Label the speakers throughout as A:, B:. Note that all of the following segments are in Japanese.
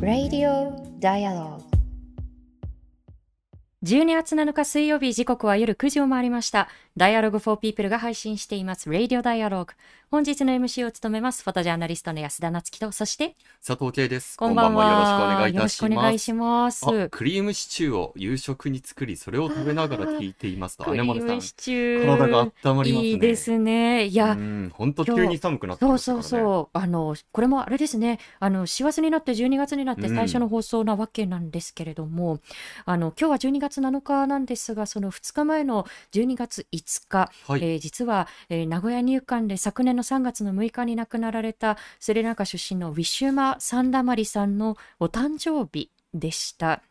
A: Radio Dialogue 12月7日水曜日時刻は夜9時を回りました。Dialogue for People が配信しています Radio Dialogue。本日の MC を務めますフォトジャーナリストの安田夏樹と、そして
B: 佐藤圭です。
A: こんばんは。
B: よろしくお願いいたします。クリームシチューを夕食に作り、それを食べながら聞いていますと、
A: 姉森さん。
B: 体が温まりますね。
A: いいですね。いや、
B: 本当急に寒くなって
A: ね。そうそうそう。あの、これもあれですね。あの、師走になって12月になって最初の放送なわけなんですけれども、うん、あの、今日は12月7日なんですが、その2日前の12月5日、はい、えー、実は、えー、名古屋入管で昨年の3月の6日日に亡くなられたスリランカ出身のウィシュマ・サンダマリさんのお誕生日でした。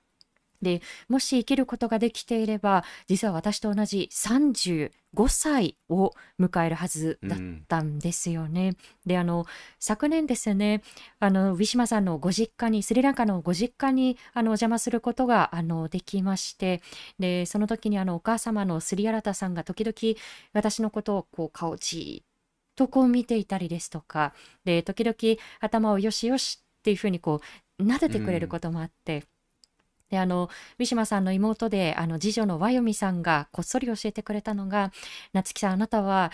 A: でもし生きることができていれば実は私と同じ35歳を迎えるはずだったんですよね。うん、であの昨年ですねあのウィシュマさんのご実家にスリランカのご実家にあのお邪魔することがあのできましてでその時にあのお母様のスリアラタさんが時々私のことをこう顔じっとこう見ていたりですとかで時々頭をよしよしっていうふうにこう撫でてくれることもあって、うん、であのウィシュマさんの妹であの次女のワヨミさんがこっそり教えてくれたのが「夏木さんあなたは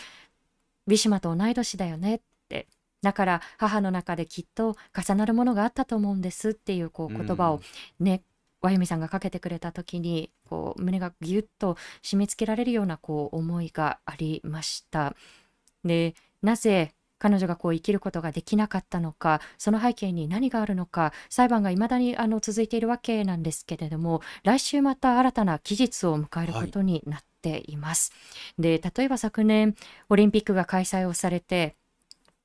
A: ウィシュマと同い年だよね」ってだから母の中できっと重なるものがあったと思うんですっていうこう言葉をね、うん、ワヨミさんがかけてくれた時にこう胸がぎゅっと締め付けられるようなこう思いがありました。でなぜ彼女がこう生きることができなかったのか、その背景に何があるのか、裁判が未だにあの続いているわけなんですけれども、来週また新たな期日を迎えることになっています。はい、で、例えば昨年、オリンピックが開催をされて、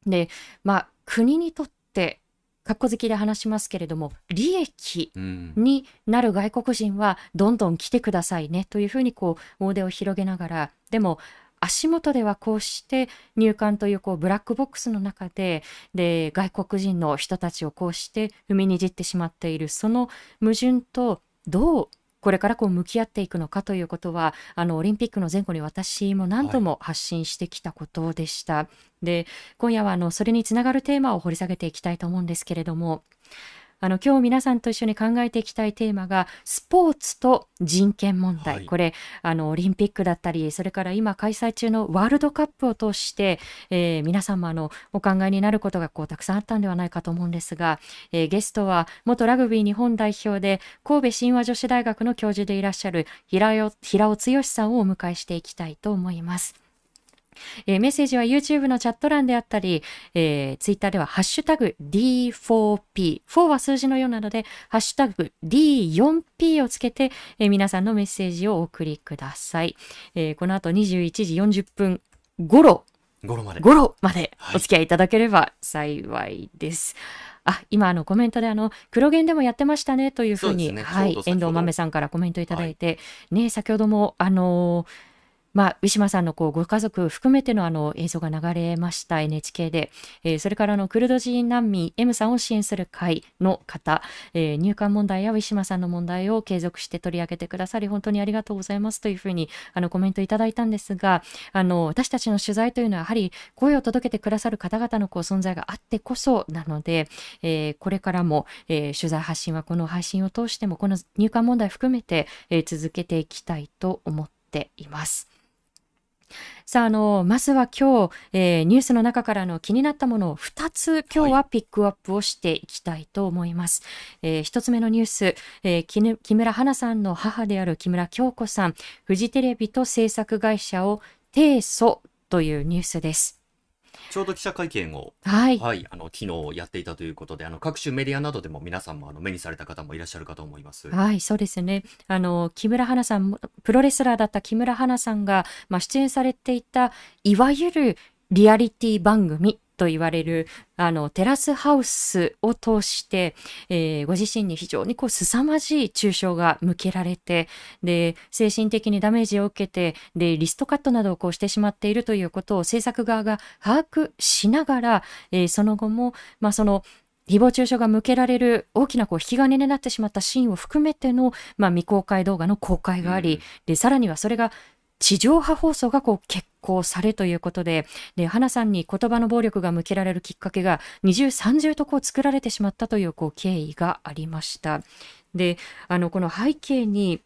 A: で、まあ、国にとって、かっこ好きで話しますけれども、利益になる外国人はどんどん来てくださいねというふうにこう、大手を広げながら、でも、足元ではこうして入管というこうブラックボックスの中でで外国人の人たちをこうして踏みにじってしまっているその矛盾とどうこれからこう向き合っていくのかということはあのオリンピックの前後に私も何度も発信してきたことでした。はい、で今夜はあのそれにつながるテーマを掘り下げていきたいと思うんですけれどもあの今日皆さんと一緒に考えていきたいテーマがスポーツと人権問題、はい、これあのオリンピックだったりそれから今開催中のワールドカップを通して、えー、皆さんもあのお考えになることがこうたくさんあったんではないかと思うんですが、えー、ゲストは元ラグビー日本代表で神戸神話女子大学の教授でいらっしゃる平尾平尾剛さんをお迎えしていきたいと思います。えー、メッセージは YouTube のチャット欄であったり、えー、Twitter ではハッシュタグ D4P。4は数字のようなので、ハッシュタグ D4P をつけて、えー、皆さんのメッセージをお送りください。えー、この後21時40分頃、
B: 頃まで。
A: 頃までお付き合いいただければ幸いです。はい、あ、今あのコメントであの、黒源でもやってましたねというふうに、うね、はい、遠藤豆さんからコメントいただいて、はい、ね、先ほどもあのーまあ、ウィシュマさんのこうご家族含めてのあの映像が流れました NHK で、えー、それからのクルド人難民 M さんを支援する会の方、えー、入管問題やウィシュマさんの問題を継続して取り上げてくださり本当にありがとうございますというふうにあのコメントいただいたんですがあの私たちの取材というのはやはり声を届けてくださる方々のこう存在があってこそなので、えー、これからも、え取材発信はこの配信を通してもこの入管問題含めて、え続けていきたいと思っています。さあ、あの、まずは今日、えー、ニュースの中からの気になったものを2つ今日はピックアップをしていきたいと思います。はい、えー、1つ目のニュース、えー、木村花さんの母である木村京子さん、フジテレビと制作会社を提訴というニュースです。
B: ちょうど記者会見を、
A: はい、
B: はい、あの昨日やっていたということで、あの各種メディアなどでも皆さんもあの目にされた方もいらっしゃるかと思います。
A: はい、そうですね。あの木村花さん、プロレスラーだった木村花さんがまあ出演されていたいわゆるリアリティ番組と言われる、あの、テラスハウスを通して、えー、ご自身に非常にこう、凄まじい抽象が向けられて、で、精神的にダメージを受けて、で、リストカットなどをこうしてしまっているということを制作側が把握しながら、えー、その後も、まあ、その、誹謗中傷が向けられる大きなこう引き金になってしまったシーンを含めての、まあ、未公開動画の公開があり、うん、でさらにはそれが地上波放送がこう決行されということで、で、花さんに言葉の暴力が向けられるきっかけが二重三重とこう作られてしまったというこう経緯がありました。で、あの、この背景に、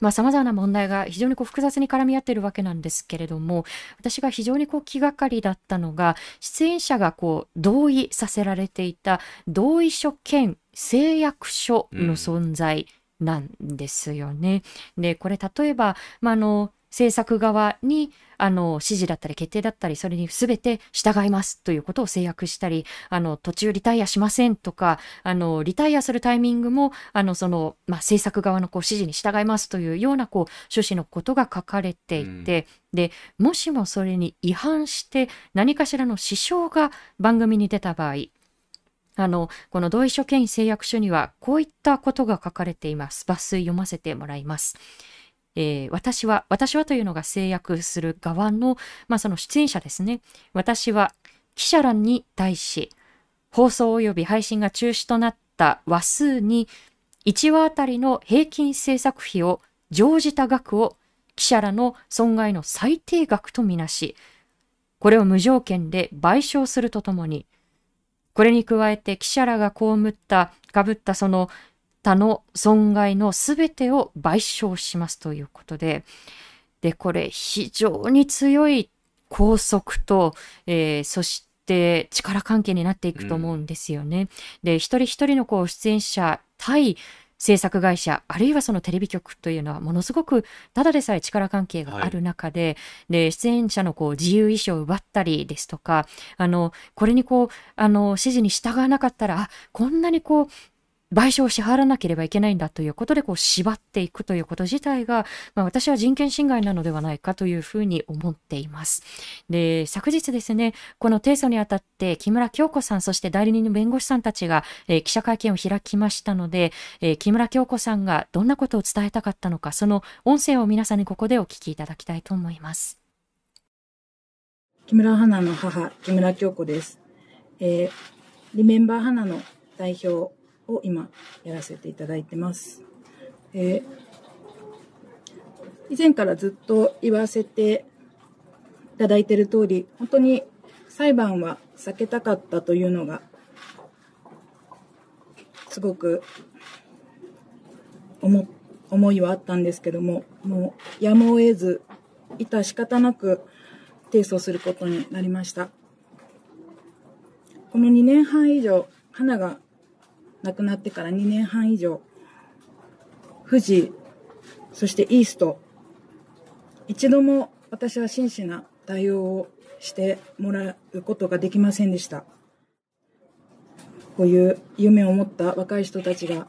A: まあ、様々な問題が非常にこう複雑に絡み合っているわけなんですけれども、私が非常にこう気がかりだったのが、出演者がこう同意させられていた同意書兼誓約書の存在なんですよね。うん、で、これ例えば、まあ、あの、制作側にあの指示だったり決定だったりそれに全て従いますということを制約したりあの途中リタイアしませんとかあのリタイアするタイミングもあのその、まあ、制作側のこう指示に従いますというようなこう趣旨のことが書かれていて、うん、でもしもそれに違反して何かしらの支障が番組に出た場合あの、この同意書権威誓約書にはこういったことが書かれています。抜粋読ませてもらいます。えー、私は、私はというのが制約する側の、まあ、その出演者ですね。私は記者欄に対し、放送及び配信が中止となった話数に、1話あたりの平均制作費を乗じた額を記者らの損害の最低額とみなし、これを無条件で賠償するとともに、これに加えて記者らが被った、被ったその他の損害のすべてを賠償しますということで、で、これ非常に強い拘束と、えー、そして力関係になっていくと思うんですよね。うん、で、一人一人のこう出演者対制作会社、あるいはそのテレビ局というのはものすごくただでさえ力関係がある中で、はい、で、出演者のこう自由意志を奪ったりですとか、あの、これにこう、あの、指示に従わなかったら、あ、こんなにこう、賠償を支払わなければいけないんだということでこう縛っていくということ自体が、まあ、私は人権侵害なのではないかというふうに思っています。で、昨日ですね、この提訴にあたって木村京子さん、そして代理人の弁護士さんたちが、えー、記者会見を開きましたので、えー、木村京子さんがどんなことを伝えたかったのか、その音声を皆さんにここでお聞きいただきたいと思います。
C: 木村花の母、木村京子です。えー、リメンバー花の代表を今やらせていただいてます。えー、以前からずっと言わせていただいている通り、本当に裁判は避けたかったというのが、すごく思思いはあったんですけども、もうやむを得ず、致し方なく提訴することになりました。この2年半以上、花が亡くなってから2年半以上、富士、そしてイースト、一度も私は真摯な対応をしてもらうことができませんでした。こういう夢を持った若い人たちが、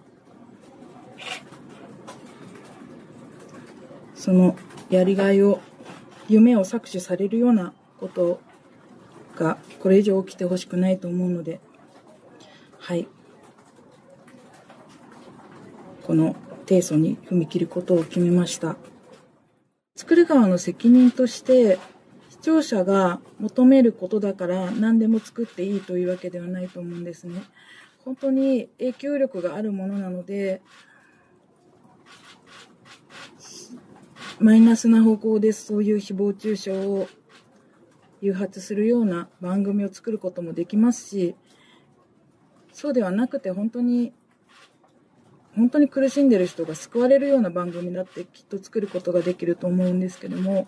C: そのやりがいを、夢を搾取されるようなことがこれ以上起きてほしくないと思うので、はい。この提訴に踏み切ることを決めました。作る側の責任として、視聴者が求めることだから何でも作っていいというわけではないと思うんですね。本当に影響力があるものなので、マイナスな方向でそういう誹謗中傷を誘発するような番組を作ることもできますし、そうではなくて本当に本当に苦しんでる人が救われるような番組だってきっと作ることができると思うんですけども、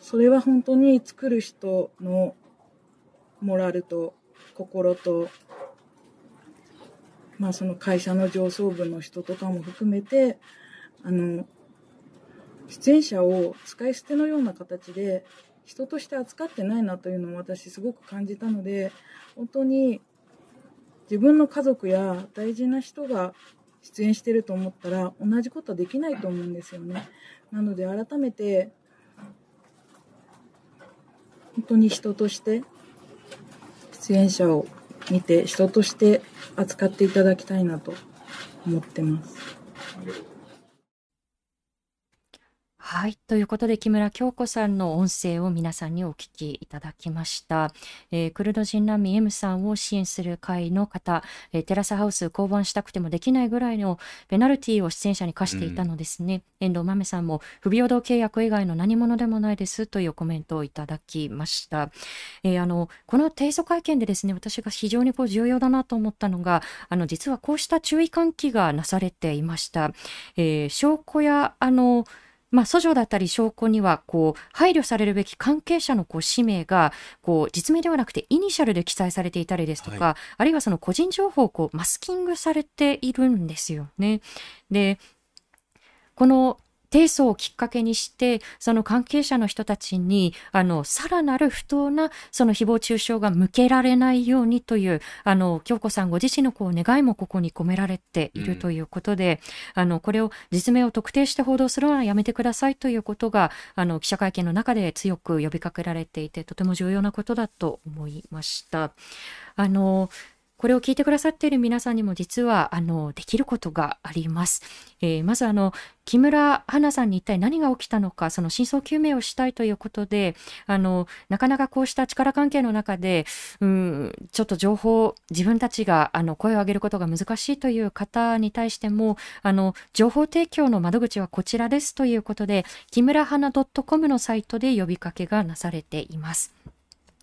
C: それは本当に作る人のモラルと心と、まあその会社の上層部の人とかも含めて、あの、出演者を使い捨てのような形で人として扱ってないなというのを私すごく感じたので、本当に自分の家族や大事な人が出演してると思ったら同じことはできないと思うんですよね。なので改めて本当に人として出演者を見て人として扱っていただきたいなと思ってます。
A: はい。ということで、木村京子さんの音声を皆さんにお聞きいただきました。えークルド人難民 M さんを支援する会の方、えーテラスハウス降板したくてもできないぐらいのペナルティを出演者に課していたのですね。遠藤豆さんも不平等契約以外の何者でもないですというコメントをいただきました。えーあの、この提訴会見でですね、私が非常にこう重要だなと思ったのが、あの、実はこうした注意喚起がなされていました。えー証拠や、あの、まあ、訴状だったり証拠にはこう配慮されるべき関係者のこう氏名がこう実名ではなくてイニシャルで記載されていたりですとか、
B: は
A: あるいはその個人情報をこうマスキングされているんですよね。でこの提訴をきっかけにしてその関係者の人たちにあのさらなる不当なその誹謗中傷が向けられないようにというあの京子さんご自身のこう願いもここに込められているということで、あのこれを実名を特定して報道するのはやめてくださいということがあの記者会見の中で強く呼びかけられていてとても重要なことだと思いました。あのこれを聞いてくださっている皆さんにも実はあのできることがあります。えーまずあの木村花さんに一体何が起きたのかその真相究明をしたいということであのなかなかこうした力関係の中でうんちょっと情報自分たちがあの声を上げることが難しいという方に対してもあの情報提供の窓口はこちらですということで木村花 .com のサイトで呼びかけがなされています。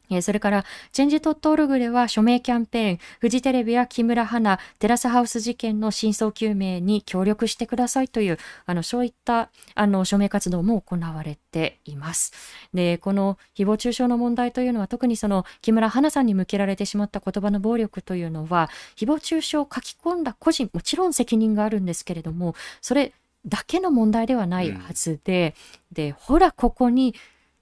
A: えーそれから、チェンジ .org では署名キャンペーン、フジテレビや木村花、テラスハウス事件の真相究明に協力してくださいという、あの、そういった、あの、署名活動も行われています。で、この誹謗中傷の問題というのは、特にその、木村花さんに向けられてしまった言葉の暴力というのは、誹謗中傷を書き込んだ個人、もちろん責任があるんですけれども、それだけの問題ではないはずで、で、ほら、ここに、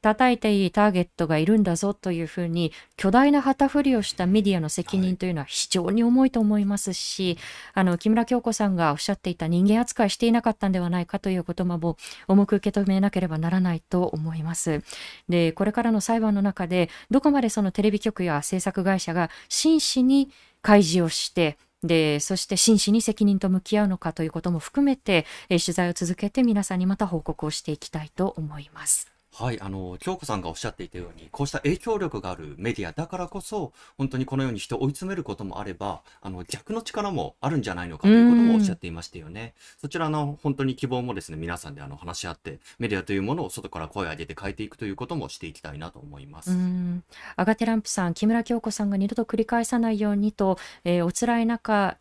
A: 叩いていいターゲットがいるんだぞというふうに巨大な旗振りをしたメディアの責任というのは非常に重いと思いますし、あの木村京子さんがおっしゃっていた人間扱いしていなかったんではないかという言葉も重く受け止めなければならないと思います。でこれからの裁判の中でどこまでそのテレビ局や制作会社が真摯に開示をしてでそして真摯に責任と向き合うのかということも含めて、え取材を続けて皆さんにまた報告をしていきたいと思います。
B: はい、あの、京子さんがおっしゃっていたように、こうした影響力があるメディアだからこそ、本当にこのように人を追い詰めることもあれば、あの、逆の力もあるんじゃないのかということもおっしゃっていましたよね。そちらの本当に希望もですね、皆さんであの話し合って、メディアというものを外から声を上げて変えていくということもしていきたいなと思います。
A: うんアガテランプさん、木村京子さんが二度と繰り返さないようにと、えーお辛い中、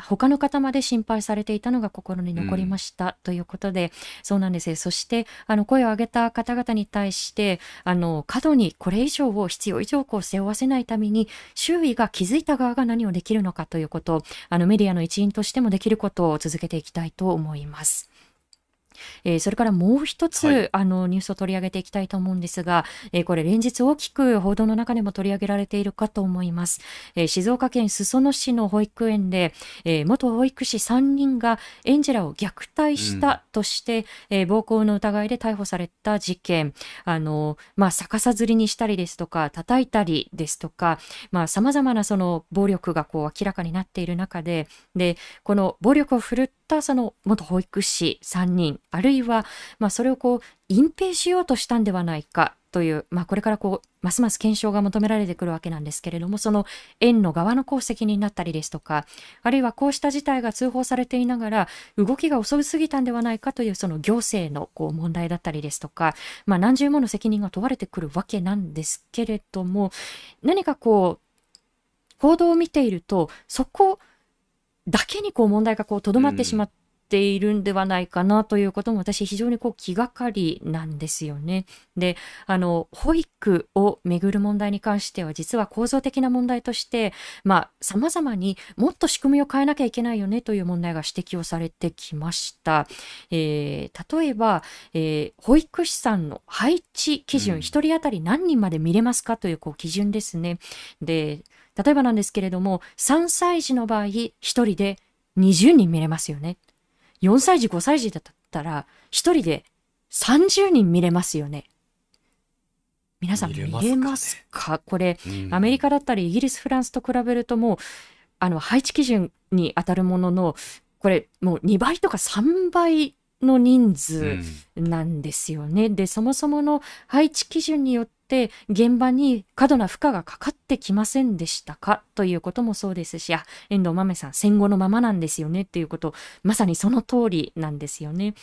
A: 他の方まで心配されていたのが心に残りました、ということで、そうなんですよ。そして、あの、声を上げた方々に対して、あの、過度にこれ以上を必要以上こう背負わせないために、周囲が気づいた側が何をできるのかということを、あの、メディアの一員としてもできることを続けていきたいと思います。えーそれからもう一つ、
B: はい。
A: あのニュースを取り上げていきたいと思うんですが、えーこれ連日大きく報道の中でも取り上げられているかと思います。えー静岡県裾野市の保育園で、えー元保育士3人が園児らを虐待したとして、えー暴行の疑いで逮捕された事件、あのまあ、逆さづりにしたりですとか、叩いたりですとか、まあ、様々なその暴力がこう明らかになっている中で、で、この暴力を振るったその元保育士3人、あるいは、まあ、それをこう隠蔽しようとしたんではないかという、まあ、これからこうますます検証が求められてくるわけなんですけれども、その園の側の功績になったりですとか、あるいはこうした事態が通報されていながら、動きが遅すぎたんではないかというその行政のこう問題だったりですとか、まあ、何重もの責任が問われてくるわけなんですけれども、何かこう、報道を見ていると、そこだけにこう問題がとどまってしまっているんではないかなということも私非常にこう気がかりなんですよね。で、あの、保育をめぐる問題に関しては実は構造的な問題として、まあ、様々にもっと仕組みを変えなきゃいけないよねという問題が指摘をされてきました。えー例えば、えー保育士さんの配置基準、
B: うん
A: 一人当たり何人まで見れますかというこう基準ですね。で、例えばなんですけれども、3歳児の場合、1人で20人見れますよね。4歳児、5歳児だったら、1人で30人見れますよね。皆さん見
B: 見れますか？ね
A: これ、
B: うん
A: アメリカだったりイギリス、フランスと比べるともう、あの、配置基準に当たるものの、これもう2倍とか3倍の人
B: う
A: 数
B: ん
A: なんですよね。で、そもそもの配置基準によって現場に過度な負荷がかかってきませんでしたかということもそうですし、あ、遠藤豆さん戦後のままなんですよねっていうこと、まさにその通りなんですよね。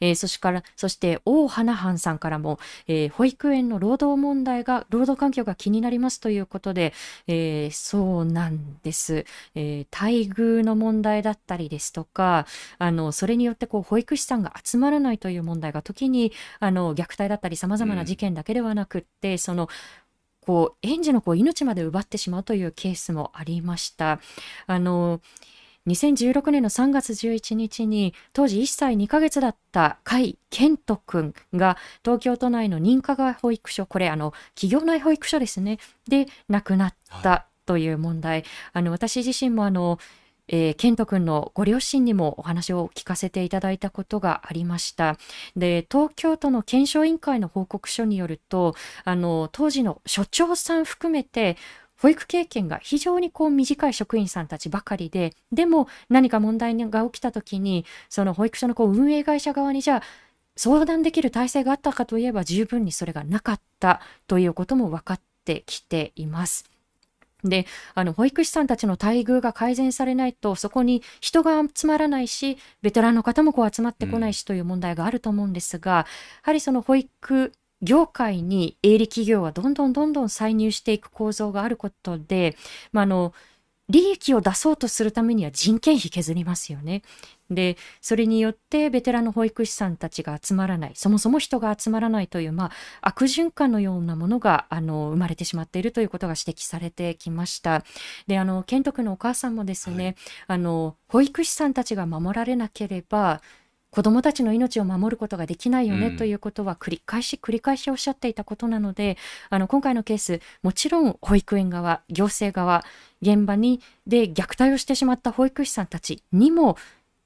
A: えーそしてから、そして、大花藩さんからも、えー保育園の労働問題が、労働環境が気になりますということで、えーそうなんです。えー待遇の問題だったりですとか、あの、それによって、こう、保育士さんが集まらないという問題が、時に、あの、虐待だったり、様々な事件だけではなくって、その、こう、園児のこう命まで奪ってしまうというケースもありました。あの、2016年の3月11日に当時1歳2ヶ月だった甲斐健人くんが東京都内の認可外保育所これあの企業内保育所ですね。で亡くなったという問題、あの私自身もあのえー、健人くんのご両親にもお話を聞かせていただいたことがありました。で、東京都の検証委員会の報告書によると、あの、当時の所長さん含めて、保育経験が非常にこう短い職員さんたちばかりで、でも何か問題が起きた時に、その保育所のこう運営会社側にじゃあ相談できる体制があったかといえば十分にそれがなかったということも分かってきています。で、あの、保育士さんたちの待遇が改善されないと、そこに人が集まらないし、ベテランの方もこう集まってこないしという問題があると思うんですが、やはりその保育業界に営利企業はどんどんどんどん参入していく構造があることで、まあ、あの、利益を出そうとするためには人件費削りますよね。で、それによってベテランの保育士さんたちが集まらない、そもそも人が集まらないという、まあ、悪循環のようなものが、あの、生まれてしまっているということが指摘されてきました。で、あの、健人君のお母さんもですね、
B: はい
A: あの、保育士さんたちが守られなければ、子供たちの命を守ることができないよね
B: うん。
A: ということは繰り返し繰り返しおっしゃっていたことなので、あの、今回のケース、もちろん保育園側、行政側、現場に、で、虐待をしてしまった保育士さんたちにも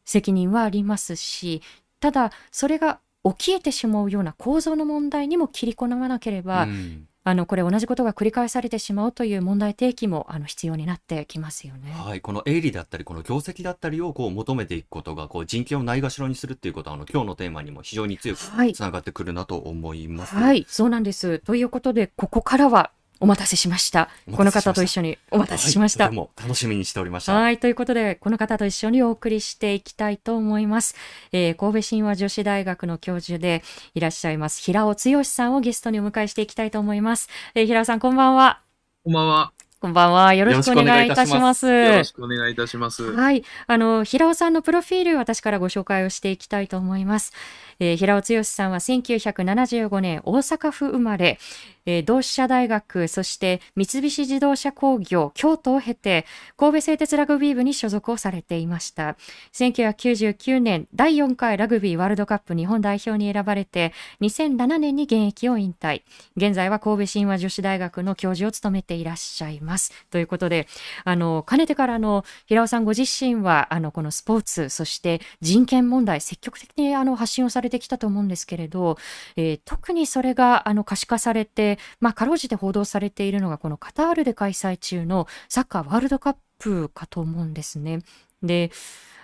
A: 責任はありますし、ただ、それが起きえてしまうような構造の問題にも切り込まなければ、
B: うん
A: あの、これ同じことが繰り返されてしまうという問題提起も、あの、必要になってきますよね。
B: はい、この営利だったり、この業績だったりをこう求めていくことが、こう人権をないがしろにするっていうことは、あの今日のテーマにも非常に強く
A: はい
B: つながってくるなと思います。
A: はい、そうなんです。ということで、ここからはお待たせしました。
B: お
A: この方と一緒にお待たせしました。
B: はいも楽しみにしておりました。
A: はい。ということで、この方と一緒にお送りしていきたいと思います。えー神戸神話女子大学の教授でいらっしゃいます、平尾剛さんをゲストにお迎えしていきたいと思います。えー平尾さん、こんばんは。
D: こんばんは。
A: こんばんは。よろしくお願いいたします。
D: よろしくお願いいたします。
A: はい。あの、平尾さんのプロフィール、私からご紹介をしていきたいと思います。えー平尾剛さんは1975年大阪府生まれ、えー同志社大学、そして三菱自動車工業、京都を経て、神戸製鉄ラグビー部に所属をされていました。1999年、第4回ラグビーワールドカップ日本代表に選ばれて、2007年に現役を引退。現在は神戸神話女子大学の教授を務めていらっしゃいます。ということで、あの、かねてからの、平尾さんご自身は、あの、このスポーツ、そして人権問題、積極的にあの、発信をされてきたと思うんですけれど、えー特にそれが、あの、可視化されて、まあ、かろうじて報道されているのが、このカタールで開催中のサッカーワールドカップかと思うんですね。で、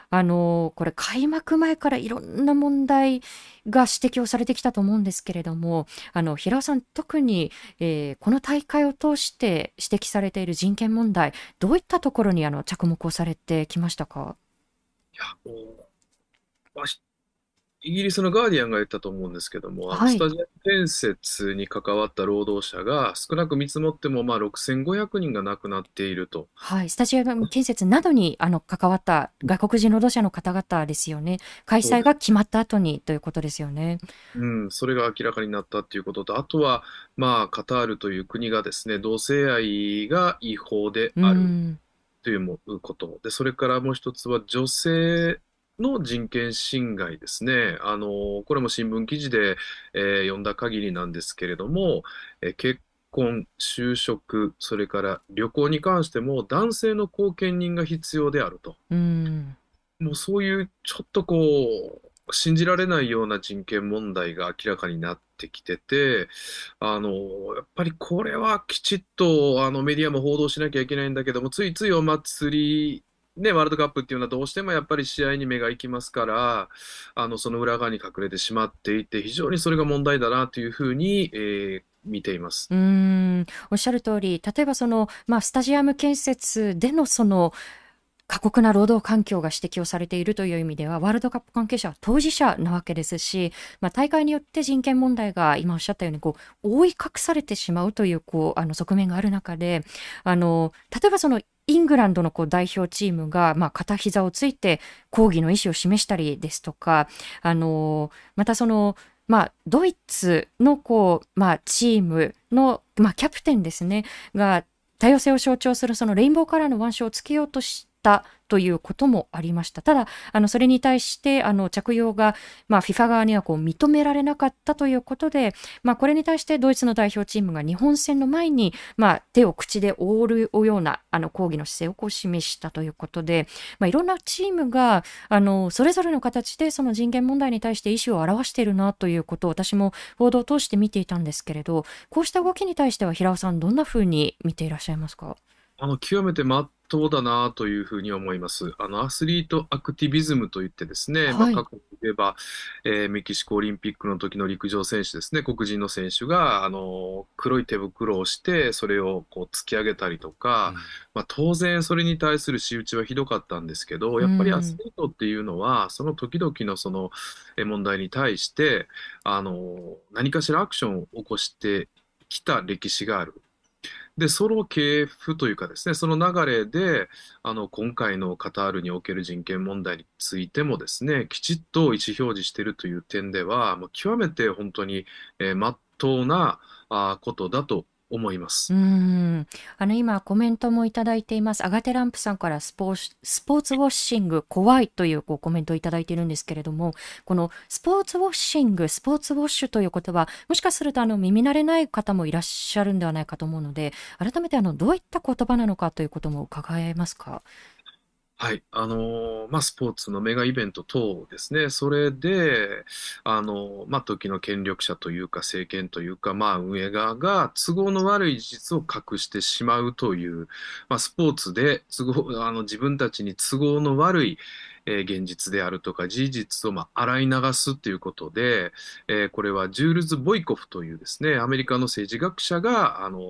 A: あの、これ開幕前からいろんな問題が指摘をされてきたと思うんですけれども、あの、平尾さん、特に、えーこの大会を通して指摘されている人権問題、どういったところにあの着目をされてきましたか？
D: いや、もう、まあイギリスのガーディアンが言ったと思うんですけども、あの
A: はい
D: スタジアム建設に関わった労働者が少なく見積もってもまあ6500人が亡くなっていると。
A: はい、スタジアム建設などにあの関わった外国人労働者の方々ですよね。開催が決まった後にということですよね。
D: うん、それが明らかになったっていうことと、あとは、まあ、カタールという国がですね、同性愛が違法で
A: う
D: ある
A: ん、
D: ということ。で、それからもう一つは女性の人権侵害ですね。あの、これも新聞記事で、えー読んだ限りなんですけれども、えー結婚、就職、それから旅行に関しても男性の後見人が必要であると。
A: うん、
D: もうそういうちょっとこう、信じられないような人権問題が明らかになってきてて、あの、やっぱりこれはきちっとあのメディアも報道しなきゃいけないんだけども、ついついお祭りね、ワールドカップっていうのはどうしてもやっぱり試合に目が行きますから、あの、その裏側に隠れてしまっていて、非常にそれが問題だなというふうに、えー見ています。
A: うん、おっしゃる通り、例えばその、まあ、スタジアム建設でのその、過酷な労働環境が指摘をされているという意味では、ワールドカップ関係者は当事者なわけですし、まあ、大会によって人権問題が今おっしゃったようにこう覆い隠されてしまうというこうあの側面がある中で、あの例えばそのイングランドのこう代表チームが、まあ、片膝をついて抗議の意思を示したりですとか、あのまたその、まあ、ドイツのこう、まあ、チームの、まあ、キャプテンですね、が多様性を象徴するそのレインボーカラーの腕章をつけようとしたということもありました。ただ、あの、それに対して、あの、着用が、まあ、FIFA 側にはこう、認められなかったということで、まあ、これに対してドイツの代表チームが日本戦の前に、まあ、手を口で覆うような、あの、抗議の姿勢をこう、示したということで、まあ、いろんなチームが、あの、それぞれの形で、その人権問題に対して意思を表しているなということを、私も報道を通して見ていたんですけれど、こうした動きに対しては、平尾さん、どんなふうに見ていらっしゃいますか？
D: あの、極めてっとうだなというふうに思います。あの、アスリートアクティビズムといってですね、まあ、過去で言えば、えーメキシコオリンピックの時の陸上選手ですね、黒人の選手が、あの、黒い手袋をして、それをこう突き上げたりとか、まあ、当然それに対する仕打ちはひどかったんですけど、やっぱりアスリートっていうのは、その時々のそのえ問題に対して、あの、何かしらアクションを起こしてきた歴史がある。で、その系譜というかですね、その流れで、あの、今回のカタールにおける人権問題についてもですね、きちっと意思表示しているという点では、もう極めて本当に、えー、真っ当なあことだと思います。う
A: ん。あの、今、コメントもいただいています。アガテランプさんからスポースポーツウォッシング怖いというこうコメントをいただいているんですけれども、このスポーツウォッシング、スポーツウォッシュという言葉、もしかするとあの耳慣れない方もいらっしゃるんではないかと思うので、改めてあのどういった言葉なのかということも伺えますか？
D: はい。あの、まあ、スポーツのメガイベント等ですね。それで、あの、まあ、時の権力者というか、政権というか、まあ、運営側が都合の悪い事実を隠してしまうという、まあ、スポーツで都合、あの、自分たちに都合の悪い、えー、現実であるとか事実をまあ洗い流すっていうことで、えー、これはジュールズ・ボイコフというですねアメリカの政治学者があの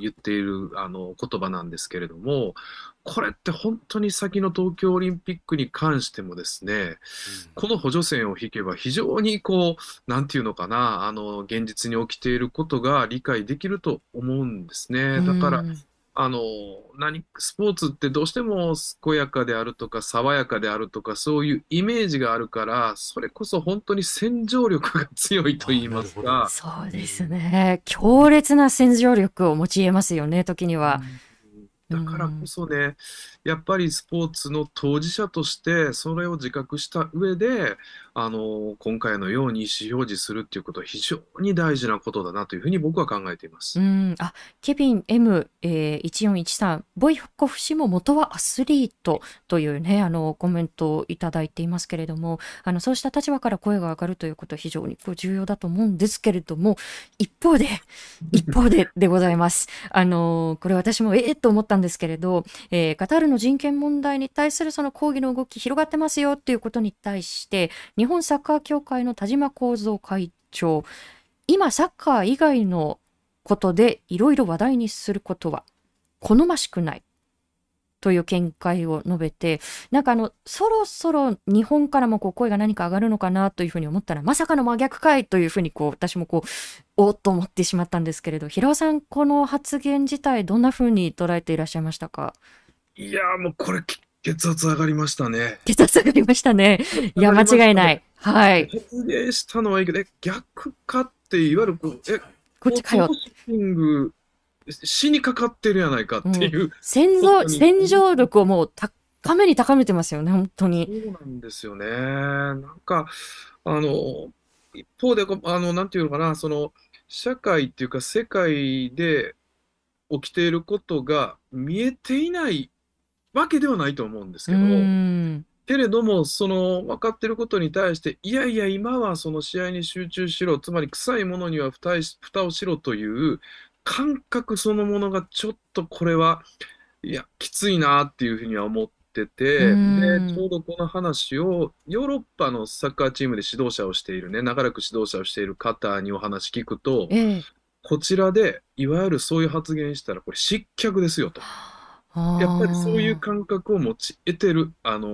D: 言っているあの言葉なんですけれどもこれって本当に先の東京オリンピックに関してもですね、うん、この補助線を引けば非常にこう、なんていうのかな、あの、現実に起きていることが理解できると思うんですね。だから、うんあの、何、スポーツってどうしても健やかであるとか、爽やかであるとか、そういうイメージがあるから、それこそ本当に洗浄力が強いと言いますか。
A: そうですね。強烈な洗浄力を持ち得ますよね、時には。うん
D: だからこそね、やっぱりスポーツの当事者として、それを自覚した上で、あの、今回のように意思表示するっていうことは非常に大事なことだなというふうに僕は考えています。
A: うん、あ、ケビン M、えー、1413、ボイコフ氏も元はアスリートというね、あの、コメントをいただいていますけれども、あの、そうした立場から声が上がるということは非常にこう重要だと思うんですけれども、一方で、一方ででございます。あの、これ私もええと思ったんですけれど、えー、カタールの人権問題に対するその抗議の動き広がってますよっていうことに対して、日本サッカー協会の田島幸三会長、今サッカー以外のことでいろいろ話題にすることは好ましくない。という見解を述べて、なんかあの、そろそろ日本からもこう声が何か上がるのかなというふうに思ったら、まさかの真逆かい！というふうにこう、私もこう、おっと思ってしまったんですけれど、平尾さん、この発言自体、どんなふうに捉えていらっしゃいましたか？
D: いやもうこれ、血圧上がりましたね。
A: 血圧上がりましたね。いや、間違いない。はい。
D: 発言したのはいいけど、逆かっていわゆるこう、え、
A: こっちかよ。
D: 死にかかってるやないかっていう。うん、
A: 洗浄、洗浄力をもう高めに高めてますよね、本当に。
D: そうなんですよね。なんか、あの、一方で、あの、なんていうのかな、その、社会っていうか世界で起きていることが見えていないわけではないと思うんですけど、けれども、その分かっていることに対して、いやいや、今はその試合に集中しろ、つまり臭いものには蓋蓋をしろという感覚そのものがちょっとこれは、いや、きついなっていうふうには思ってってで、ちょうどこの話をヨーロッパのサッカーチームで指導者をしているね、長らく指導者をしている方にお話聞くと、
A: ええ。
D: こちらでいわゆるそういう発言したらこれ失脚ですよと。やっぱりそういう感覚を持ち得てる、あの、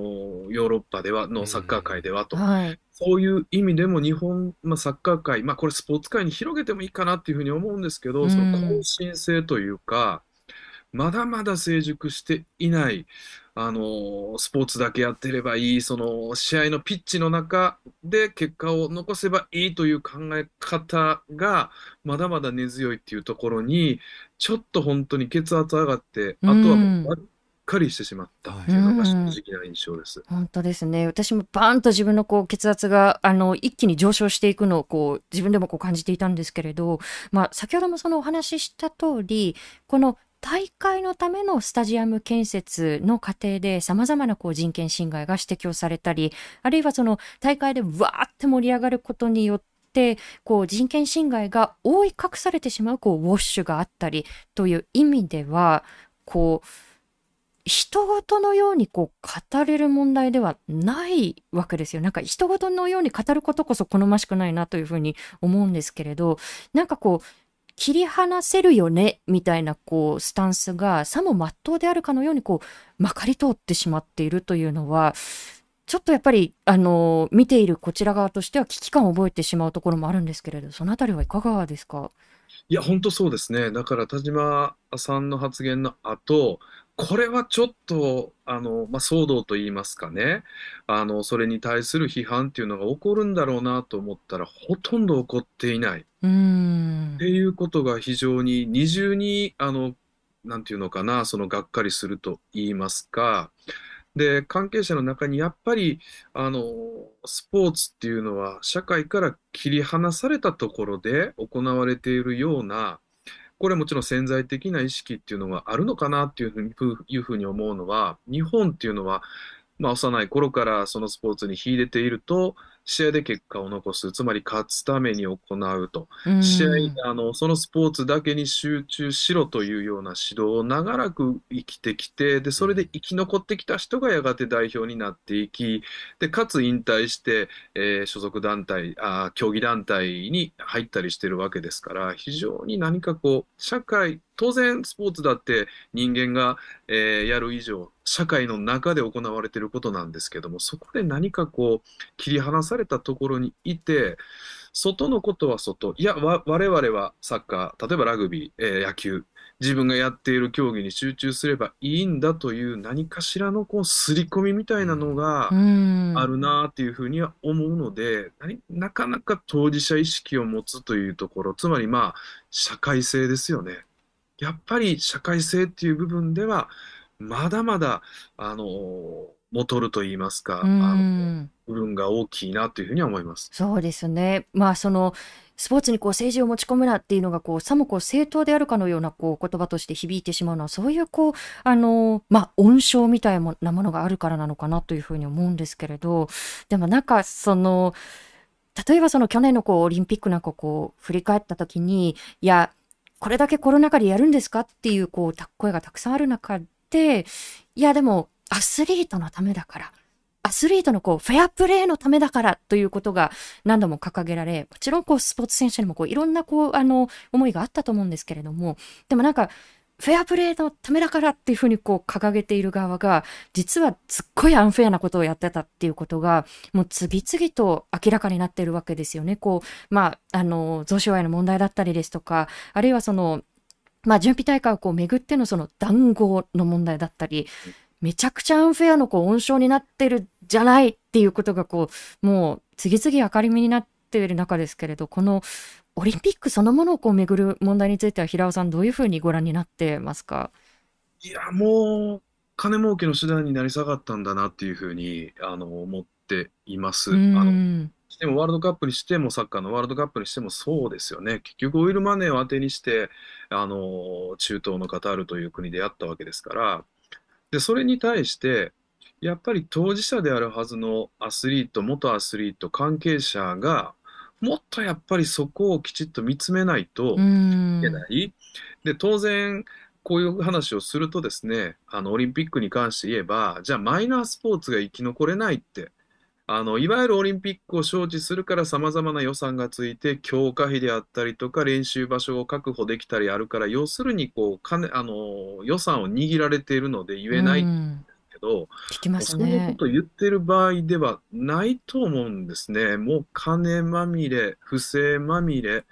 D: ヨーロッパでは、のサッカー界ではと。
A: はい。
D: そういう意味でも日本、まあ、サッカー界、まあ、これスポーツ界に広げてもいいかなっていうふうに思うんですけど、
A: うん
D: その更新性というか、まだまだ成熟していない、あの、スポーツだけやってればいい、その試合のピッチの中で結果を残せばいいという考え方が、まだまだ根強いっていうところに、ちょっと本当に血圧上がって、あとはもうばっかりしてしまったっていうのが正直な印象です。
A: 本当ですね。私もバーンと自分のこう血圧があの一気に上昇していくのをこう自分でもこう感じていたんですけれど、まあ先ほどもそのお話しした通り、この大会のためのスタジアム建設の過程で様々なこう人権侵害が指摘をされたり、あるいはその大会でわーって盛り上がることによって、こう人権侵害が覆い隠されてしまうこうウォッシュがあったりという意味では、こう、人事のようにこう語れる問題ではないわけですよ。なんか人事のように語ることこそ好ましくないなというふうに思うんですけれど、なんかこう、切り離せるよねみたいなこうスタンスがさも真っ当であるかのようにこうまかり通ってしまっているというのはちょっとやっぱりあの見ているこちら側としては危機感を覚えてしまうところもあるんですけれどそのあたりはいかがですか？
D: いや、本当そうですね。だから田島さんの発言の後、これはちょっと、あの、まあ、騒動と言いますかね。あの、それに対する批判っていうのが起こるんだろうなと思ったら、ほとんど起こっていない。っ
A: うーん
D: ていうことが非常に二重に、あの、なんていうのかな、そのがっかりすると言いますか。で、関係者の中にやっぱり、あの、スポーツっていうのは社会から切り離されたところで行われているような、これもちろん潜在的な意識っていうのがあるのかなっていうふうにいうふうに思うのは、日本っていうのは、まあ、幼い頃からそのスポーツに秀でていると、試合で結果を残す、つまり勝つために行うと。
A: うん。
D: 試合、あの、そのスポーツだけに集中しろというような指導を長らく生きてきて、で、それで生き残ってきた人がやがて代表になっていき、で、かつ引退して、えー所属団体、あー、競技団体に入ったりしてるわけですから、非常に何かこう、社会、当然スポーツだって人間が、えーやる以上、社会の中で行われていることなんですけども、そこで何かこう、切り離されたところにいて、外のことは外、いや、わ我々はサッカー、例えばラグビー、えー野球、自分がやっている競技に集中すればいいんだという何かしらのこう刷り込みみたいなのが
A: うん。
D: あるなっていうふうには思うので、何なかなか当事者意識を持つというところ、つまりまあ、社会性ですよね。やっぱり社会性っていう部分では、まだまだ、あの、劣ると言いますか、
A: う
D: あの、
A: ん
D: 部分が大きいなというふうには思います。
A: そうですね。まあそのスポーツにこう政治を持ち込むなっていうのがこうさもこう正当であるかのようなこう言葉として響いてしまうのはそういうこうあのまあ温床みたいなものがあるからなのかなというふうに思うんですけれどでもなんかその例えばその去年のこうオリンピックなんかこう振り返った時にいやこれだけコロナ禍でやるんですかっていうこうた声がたくさんある中でいやでもアスリートのためだからアスリートのこうフェアプレーのためだからということが何度も掲げられ、もちろんこうスポーツ選手にもこういろんなこうあの思いがあったと思うんですけれども、でもなんかフェアプレーのためだからっていうふうにこう掲げている側が、実はすっごいアンフェアなことをやってたっていうことが、もう次々と明らかになってるわけですよね。こう、まあ、あの、贈収賄の問題だったりですとか、あるいはその、まあ、準備大会をこう巡ってのその談合の問題だったり、めちゃくちゃアンフェアのこう温床になってるじゃないっていうことがこう、もう次々明るみになっている中ですけれど、このオリンピックそのものをこう巡る問題については平尾さんどういうふうにご覧になってますか？
D: いや、もう、金儲けの手段になり下がったんだなっていうふうに、あの、思っています。
A: う
D: あの、
A: ん。
D: でもワールドカップにしても、サッカーのワールドカップにしてもそうですよね。結局、オイルマネーを当てにして、あの、中東のカタールという国でやったわけですから、で、それに対して、やっぱり当事者であるはずのアスリート、元アスリート、関係者が、もっとやっぱりそこをきちっと見つめないと
A: う
D: い
A: ん
D: けない。で、当然、こういう話をするとですね、あの、オリンピックに関して言えば、じゃあマイナースポーツが生き残れないって、あの、いわゆるオリンピックを招致するから様々な予算がついて、強化費であったりとか、練習場所を確保できたりあるから、要するに、こう、金、あの、予算を握られているので言えない
A: うん
D: けど、
A: 聞きます
D: そのこ
A: ね。
D: とを言ってる場合ではないと思うんですね。もう金まみれ、不正まみれ、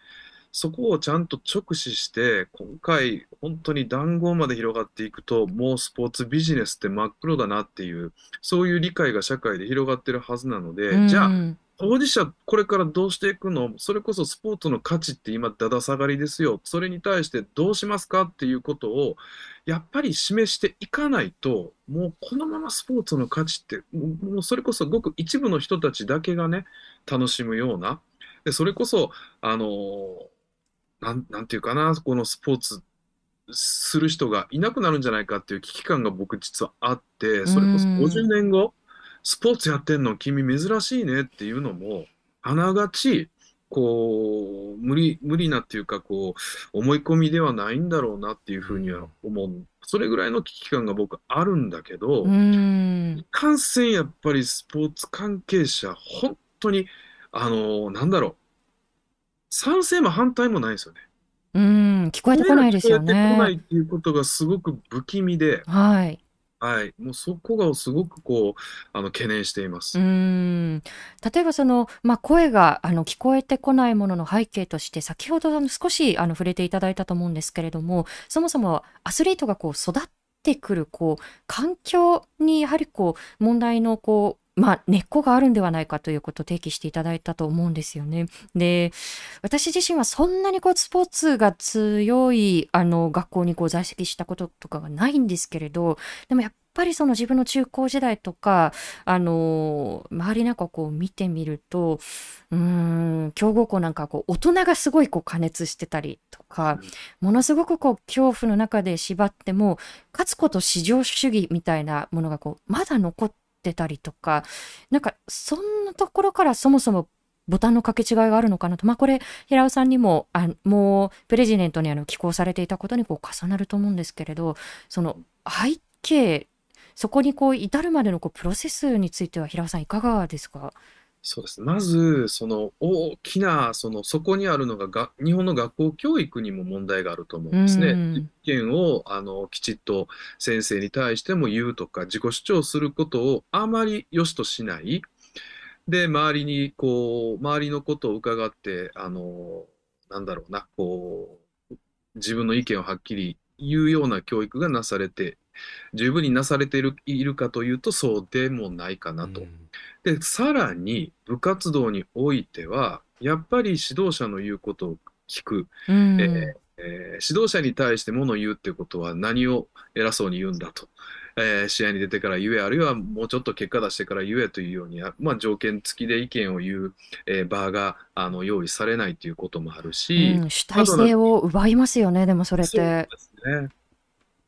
D: そこをちゃんと直視して、今回、本当に談合まで広がっていくと、もうスポーツビジネスって真っ黒だなっていう、そういう理解が社会で広がってるはずなので、じゃあ、
A: うん
D: 当事者、これからどうしていくの？それこそスポーツの価値って今、だだ下がりですよ。それに対してどうしますかっていうことを、やっぱり示していかないと、もうこのままスポーツの価値って、もうそれこそごく一部の人たちだけがね、楽しむような、で、それこそ、あのなん、なんていうかな、このスポーツする人がいなくなるんじゃないかっていう危機感が僕実はあって、それこそ
A: うん
D: 50年後、スポーツやってんの君珍しいねっていうのも、あながち、こう、無理、無理なっていうか、こう、思い込みではないんだろうなっていうふうには思う。それぐらいの危機感が僕あるんだけど、
A: うん
D: 感染やっぱりスポーツ関係者、本当に、あの、なんだろう、賛成も反対もないんですよね。
A: うん聞こえてこないですよ
D: 聞こえてこない
A: ね。
D: っていうことがすごく不気味で、
A: はい。
D: はい、もうそこがすごくこう、あの、懸念しています。
A: うん例えばその、まあ、声があの聞こえてこないものの背景として先ほどあの少しあの触れていただいたと思うんですけれどもそもそもアスリートがこう育ってくるこう環境にやはりこう問題のこうまあ、根っこがあるんではないかということを提起していただいたと思うんですよね。で私自身はそんなにこうスポーツが強いあの学校にこう在籍したこととかがないんですけれどでもやっぱりその自分の中高時代とかあの周りなんかこう見てみるとうーん強豪校なんかこう大人がすごいこう加熱してたりとか、ものすごくこう恐怖の中で縛っても勝つこと至上主義みたいなものがこうまだ残ってたりとかなんかそんなところからそもそもボタンの掛け違いがあるのかなと。まあこれ平尾さんにもあもうプレジデントにあの寄稿されていたことにこう重なると思うんですけれどその背景そこにこう至るまでのこうプロセスについては平尾さんいかがですか？
D: そうです。まず、その大きな、その、そこにあるのがが、日本の学校教育にも問題があると思うんですね。
A: うん
D: 意見を、あの、きちっと先生に対しても言うとか、自己主張することをあまり良しとしない。で、周りに、こう、周りのことを伺って、あの、なんだろうな、こう、自分の意見をはっきり言うような教育がなされて、十分になされている、いるかというと、そうでもないかなと。で、さらに部活動においては、やっぱり指導者の言うことを聞く、
A: うん
D: えーえー指導者に対してものを言うってことは何を偉そうに言うんだと、えー試合に出てから言え、あるいはもうちょっと結果出してから言えというように、あまあ、条件付きで意見を言う、えー場があの用意されないということもあるし、
A: うん主体性を奪いますよねでもそれって。
D: そうですね。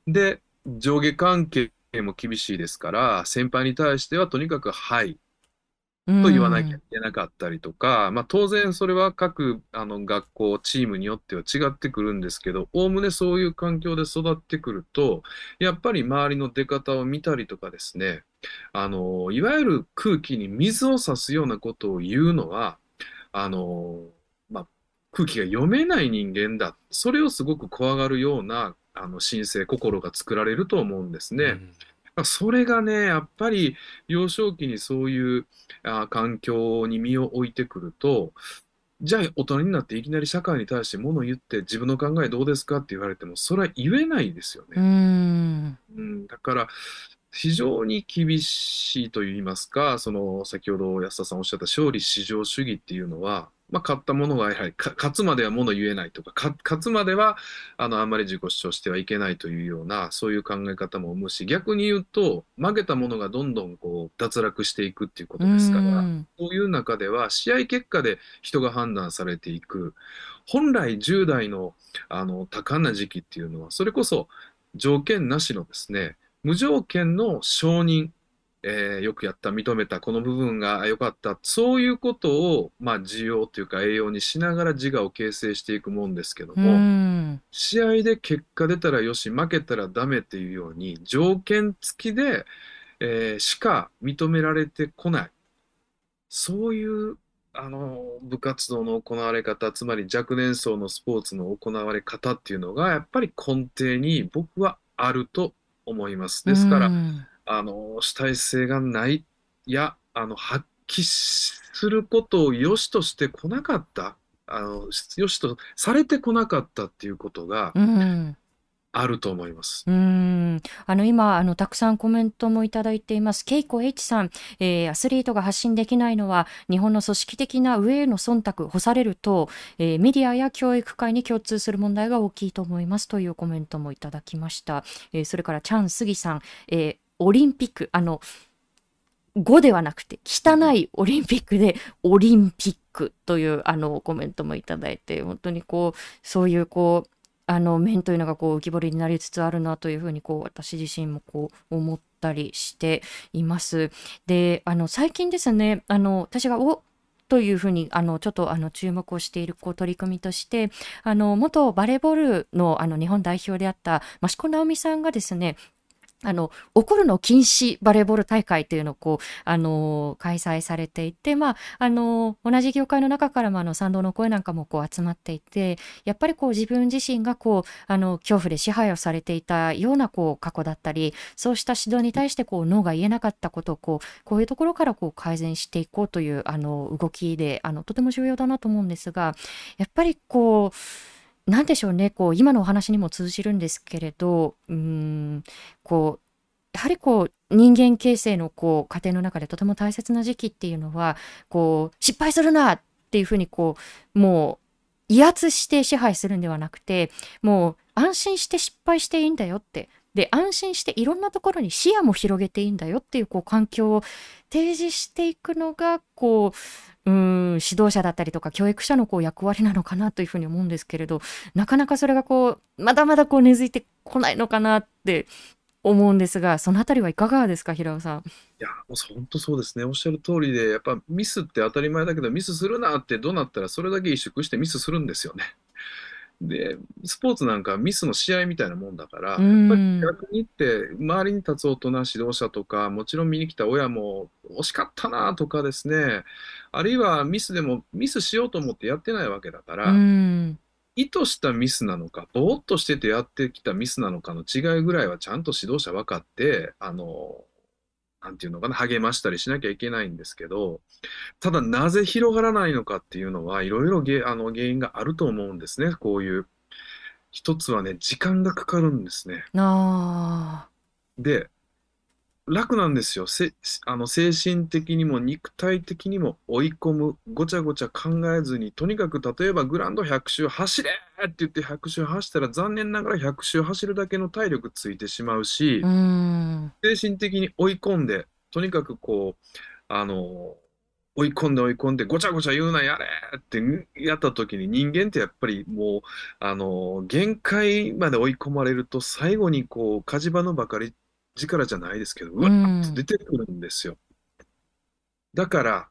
D: で、上下関係も厳しいですから、先輩に対してはとにかく、はい、と言わなきゃいけなかったりとか、まあ、当然それは各あの学校、チームによっては違ってくるんですけど、おおむねそういう環境で育ってくると、やっぱり周りの出方を見たりとかですね、あのいわゆる空気に水を差すようなことを言うのは、あのまあ、空気が読めない人間だ、それをすごく怖がるようなあの神聖、心が作られると思うんですね。まあそれがね、やっぱり幼少期にそういうあ環境に身を置いてくると、じゃあ大人になっていきなり社会に対してものを言って自分の考えどうですかって言われても、それは言えないですよ
A: う
D: ね。
A: ん
D: うん、だから、非常に厳しいと言いますか、その先ほど安田さんおっしゃった勝利至上主義っていうのは、まあ、勝った者がやはりか勝つまではもの言えないとか、か勝つまではあのあんまり自己主張してはいけないというような、そういう考え方も生むし、逆に言うと、負けた者がどんどんこう脱落していくっていうことですから、
A: うん。
D: そういう中では、試合結果で人が判断されていく、本来10代のあの多感な時期っていうのは、それこそ条件なしのですね、無条件の承認、えーよくやった、認めた、この部分が良かった、そういうことを、まあ、需要というか栄養にしながら自我を形成していくもんですけど
A: う
D: も。試合で結果出たらよし、負けたらダメっていうように、条件付きで、えーしか認められてこない。そういう、あの、部活動の行われ方、つまり若年層のスポーツの行われ方っていうのが、やっぱり根底に僕はあると思います。ですから、
A: うん
D: あの、主体性がない、いや、あの、発揮することを良しとしてこなかった、あの、良しとされてこなかったっていうことが
A: うん。
D: あると思います。
A: うん。あの、今、あの、たくさんコメントもいただいています。ケイコ H さん、えーアスリートが発信できないのは、日本の組織的な上への忖度、干されると、えーメディアや教育界に共通する問題が大きいと思いますというコメントもいただきました。えーそれから、チャン・スギさん、えーオリンピック、あの、5ではなくて、汚いオリンピックで、オリンピックという、あの、コメントもいただいて、本当にこう、そういう、こう、あの面というのがこう浮き彫りになりつつあるなというふうにこう私自身もこう思ったりしています。で、あの最近ですね、あの私がおというふうにあのちょっとあの注目をしているこう取り組みとして、あの元バレーボールのあの日本代表であった益子直美さんがですね、あの、怒るの禁止バレーボール大会というのをこう、あの、開催されていて、まあ、あの、同じ業界の中からもあの、賛同の声なんかもこう集まっていて、やっぱりこう自分自身がこう、あの、恐怖で支配をされていたようなこう、過去だったり、そうした指導に対してこう、脳が言えなかったことをこう、こういうところからこう、改善していこうという、あの、動きで、あの、とても重要だなと思うんですが、やっぱりこう、何でしょうね、こう、今のお話にも通じるんですけれど、うん、こう、やはりこう、人間形成のこう、過程の中でとても大切な時期っていうのは、こう、失敗するなっていうふうにこう、もう、威圧して支配するんではなくて、もう、安心して失敗していいんだよって。で、安心していろんなところに視野も広げていいんだよっていう、こう、環境を提示していくのが、こう、うん、指導者だったりとか教育者のこう役割なのかなというふうに思うんですけれど、なかなかそれがこう、まだまだこう根付いてこないのかなって思うんですが、そのあたりはいかがですか、平尾さん？
D: いや、もう本当そうですね。おっしゃる通りで、やっぱミスって当たり前だけど、ミスするなってどうなったらそれだけ萎縮してミスするんですよね。で、スポーツなんかミスの試合みたいなもんだから、やっぱ
A: うん
D: り逆に言って、周りに立つ大人、指導者とか、もちろん見に来た親も惜しかったなとかですね、あるいはミスでもミスしようと思ってやってないわけだか
A: う
D: ら、
A: ん。
D: 意図したミスなのか、ぼーっとしててやってきたミスなのかの違いぐらいはちゃんと指導者分かって、あの、なんていうのかな、励ましたりしなきゃいけないんですけど、ただなぜ広がらないのかっていうのは、いろいろげあの原因があると思うんですね、こういう。一つはね、時間がかかるんですね。
A: あ
D: で、楽なんですよ。せ、あの、精神的にも肉体的にも追い込む、ごちゃごちゃ考えずに、とにかく例えばグラウンド100周走れって言って100周走ったら残念ながら100周走るだけの体力ついてしまうし
A: あ。、うん。
D: 精神的に追い込んで、とにかくこう、あの、追い込んで追い込んで、ごちゃごちゃ言うな、やれってやった時に人間ってやっぱりもう、あの、限界まで追い込まれると最後にこう、火事場のばかり力じゃないですけど、うわっと出てくるんですよ。だから、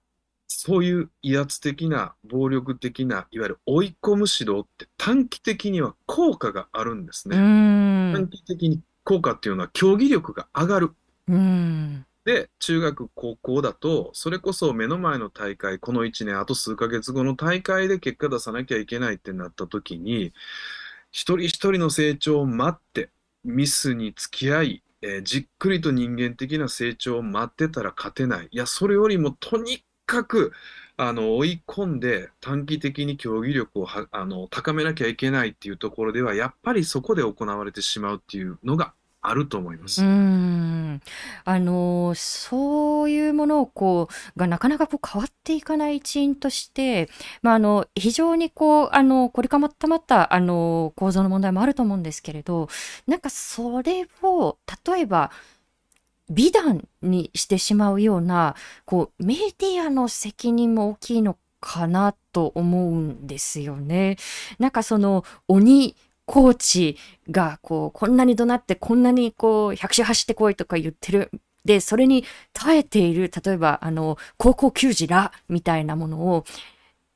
D: そういう威圧的な、暴力的な、いわゆる追い込む指導って短期的には効果があるんです
A: う
D: ね。短
A: ん。
D: 期的に効果っていうのは競技力が上がる。
A: うん。
D: で、中学、高校だと、それこそ目の前の大会、この1年、あと数ヶ月後の大会で結果出さなきゃいけないってなった時に、一人一人の成長を待って、ミスに付き合い、えーじっくりと人間的な成長を待ってたら勝てない。いや、それよりもとにかく、あの、追い込んで短期的に競技力をあの高めなきゃいけないっていうところでは、やっぱりそこで行われてしまうっていうのがあると思いま
A: う。ん。あの、そういうものをこう、がなかなかこう変わっていかない一因として、まあ、あの、非常にこう、あの、凝りかまったまった、あの、構造の問題もあると思うんですけれど、なんかそれを、例えば、美談にしてしまうような、こう、メディアの責任も大きいのかなと思うんですよね。なんかその、鬼、コーチが、こう、こんなに怒鳴って、こんなにこう、100周走ってこいとか言ってる。で、それに耐えている、例えば、あの、高校球児ら、みたいなものを、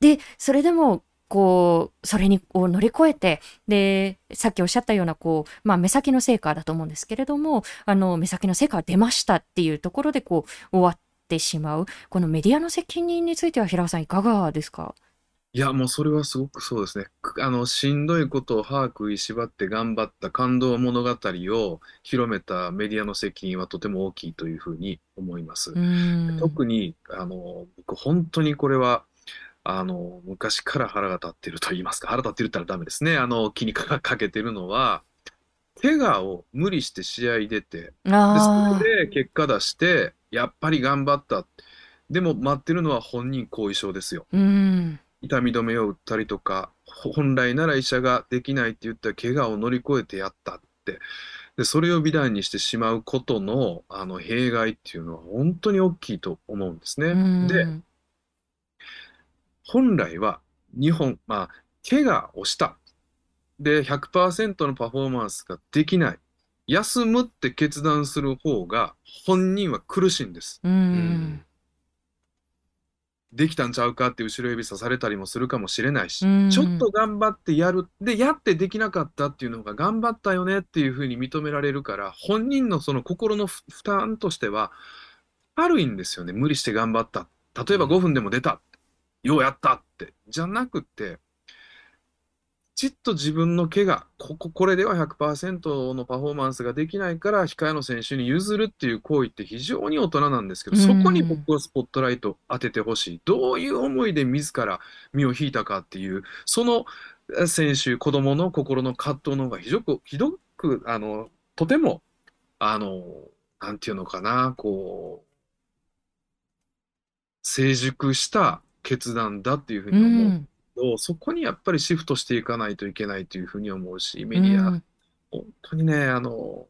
A: で、それでも、こう、それにを乗り越えて、で、さっきおっしゃったような、こう、まあ、目先の成果だと思うんですけれども、あの、目先の成果は出ましたっていうところで、こう、終わってしまう。このメディアの責任については、平尾さん、いかがですか？
D: いや、もうそれはすごくそうですね。くあの、しんどいことを歯食いしばって頑張った感動物語を広めたメディアの責任はとても大きいというふうに思います。
A: うん。
D: 特に、あの、僕、本当にこれは、あの、昔から腹が立ってると言いますか、腹立ってるったらダメですね。あの、気にかかけてるのは、怪我を無理して試合出て、で、
A: あ
D: それで結果出して、やっぱり頑張った。でも待ってるのは本人後遺症ですよ。
A: あ、うん。
D: 痛み止めを打ったりとか、本来なら医者ができないって言った怪我を乗り越えてやったって。で、それを美談にしてしまうことの、あの、弊害っていうのは本当に大きいと思うんです
A: う
D: ね。で、
A: ん。
D: 本来は日本、まあ、怪我をした。で、100%のパフォーマンスができない。休むって決断する方が本人は苦しいんです。
A: う
B: うん
A: ん。
D: できたんちゃうかって後ろ指さされたりもするかもしれないし、
A: うん
D: ちょっと頑張ってやる。で、やってできなかったっていうのが頑張ったよねっていうふうに認められるから、本人のその心の負負担としては軽いんですよね。無理して頑張った。例えば
B: うん
D: 5分でも出た。ようやったって。じゃなくて、きちっと自分の怪我、ここ、これでは100%のパフォーマンスができないから、控えの選手に譲るっていう行為って非常に大人なんですけど、
A: うん
D: そこに僕はスポットライト当ててほしい。どういう思いで自ら身を引いたかっていう、そのえ選手、子供の心の葛藤の方がひどく、ひどく、あの、とても、あの、なんていうのかな、こう、成熟した決断だっていうふう
A: う
D: に思う。
A: ん。
D: ど、そこにやっぱりシフトしていかないといけないというふうに思うし、メディア、
A: うん
D: 本当にね、あの、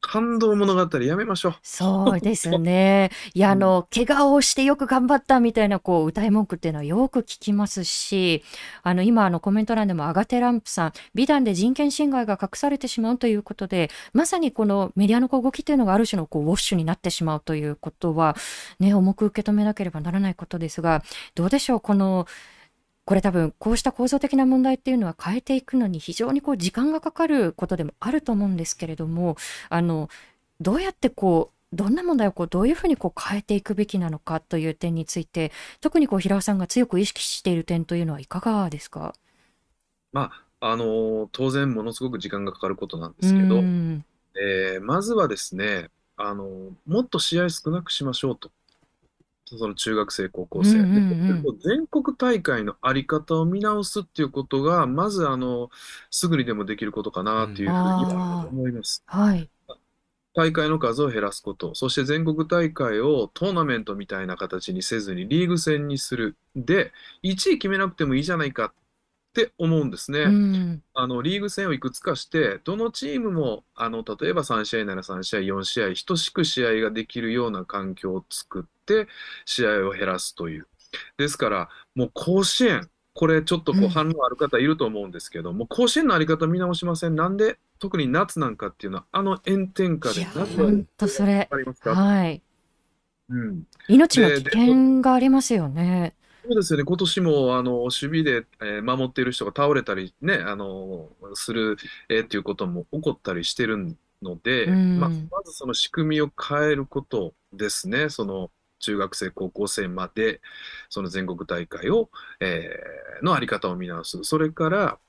D: 感動物語やめましょう。
A: そうですね。いや、あの、怪我をしてよく頑張ったみたいな、こう、歌い文句っていうのはよく聞きますし、あの、今、あの、コメント欄でもアガテランプさん、美談で人権侵害が隠されてしまうということで、まさにこのメディアのこう動きっていうのがある種のこう、ウォッシュになってしまうということは、ね、重く受け止めなければならないことですが、どうでしょう、この、これ多分こうした構造的な問題っていうのは変えていくのに非常にこう時間がかかることでもあると思うんですけれどもあのどうやってこうどんな問題をこうどういうふうにこう変えていくべきなのかという点について特にこう平尾さんが強く意識している点というのはいかがですか？
D: まあ、あの、当然ものすごく時間がかかることなんで
A: う
D: すけど、
A: ん
D: えーまずはですね、あの、もっと試合少なくしましょうと。その中学生、高校生。
A: うんうんうん
D: で全国大会のあり方を見直すっていうことが、まず、あの、すぐにでもできることかなっていうふうには思います。
A: はい
D: 大会の数を減らすこと、そして全国大会をトーナメントみたいな形にせずにリーグ戦にする。で、1位決めなくてもいいじゃないかって思うんですね。
A: うん。
D: あのリーグ戦をいくつかして、どのチームもあの例えば3試合なら3試合、4試合、等しく試合ができるような環境を作って、試合を減らすという。ですから、もう甲子園、これちょっとこ
A: うん。
D: う反応ある方いると思うんですけど、もう甲子園のあり方見直しません。なんで、特に夏なんかっていうのは、あの炎天下で
A: 本当それ。
D: ありますか、
A: はい。
D: うん、
A: 命の危険がありますよね
D: そうですよね、今年もあの守備で、えー守っている人が倒れたり、ね、あのする、えーっていうことも起こったりしてるので、
A: うん。
D: まあ、まずその仕組みを変えることですね、その中学生、高校生まで、その全国大会を、えーのあり方を見直す、それから、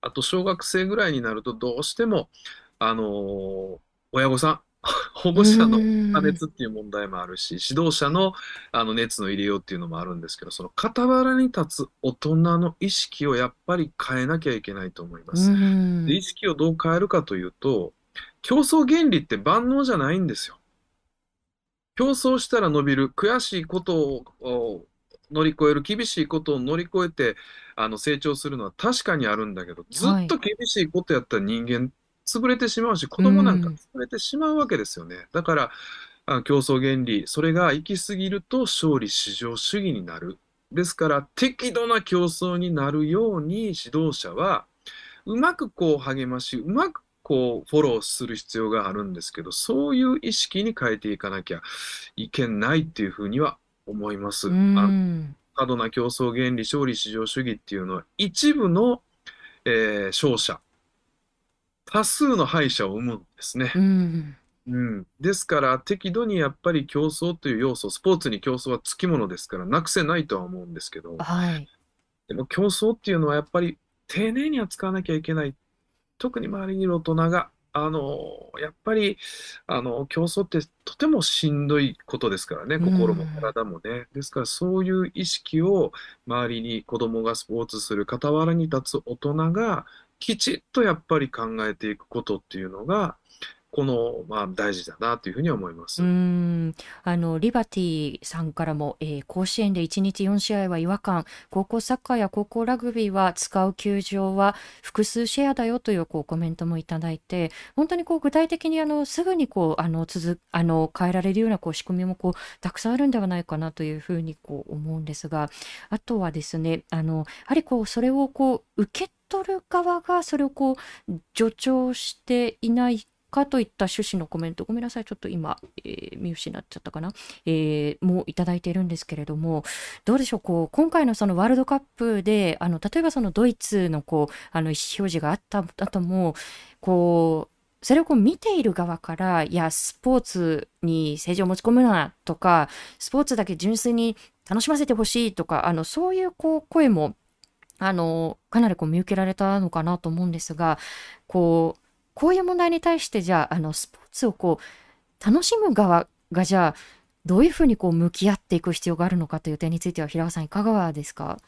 D: あと小学生ぐらいになると、どうしても、あのー親御さん、保護者の
A: うん
D: 加熱っていう問題もあるし、指導者のあの熱の入れようっていうのもあるんですけど、その傍らに立つ大人の意識をやっぱり変えなきゃいけないと思います。
A: うん
D: で意識をどう変えるかというと、競争原理って万能じゃないんですよ。競争したら伸びる、悔しいことをお乗り越える、厳しいことを乗り越えてあの成長するのは確かにあるんだけど、ずっと厳しいことやったら人間潰れてしまうし、子供なんか潰れてしまうわけですよね。だから、あ競争原理、それが行き過ぎると勝利至上主義になる。ですから、適度な競争になるように指導者は、うまくこう励まし、うまくこうフォローする必要があるんですけど、そういう意識に変えていかなきゃいけないっていうふうには思います。
A: う
D: あ
A: ん
D: 過度な競争原理、勝利至上主義っていうのは、一部の、えー勝者、多数の敗者を生むんですね。
A: うん。
D: うん、ですから、適度にやっぱり競争という要素、スポーツに競争はつきものですから、なくせないとは思うんですけど、
A: はい。
D: でも競争っていうのはやっぱり丁寧に扱わなきゃいけない。特に周りにいる大人が、あの、やっぱり、あの、競争ってとてもしんどいことですからね、心も体もね。ですから、そういう意識を周りに子供がスポーツする傍らに立つ大人が、きちっとやっぱり考えていくことっていうのが、この、まあ、大事だなというふうに思います。
A: うんあのリバティさんからも、えー甲子園で1日4試合は違和感高校サッカーや高校ラグビーは使う球場は複数シェアだよというこうコメントもいただいて本当にこう具体的にあのすぐにこうあの続あの変えられるようなこう仕組みもこうたくさんあるんではないかなというふうにこう思うんですがあとはですねあのやはりこうそれをこう受け取る側がそれをこう助長していないかといった趣旨のコメントごめんなさいちょっと今、えー見失っちゃったかな、えーもういただいているんですけれどもどうでしょうこう今回のそのワールドカップであの例えばそのドイツのこうあの意思表示があった後もこうそれをこう見ている側からいやスポーツに政治を持ち込むなとかスポーツだけ純粋に楽しませてほしいとかあのそういうこう声もあのかなりこう見受けられたのかなと思うんですがこうこういう問題に対してじゃああのスポーツをこう楽しむ側がじゃあどういうふうにこう向き合っていく必要があるのかという点については平尾さんいかがですか？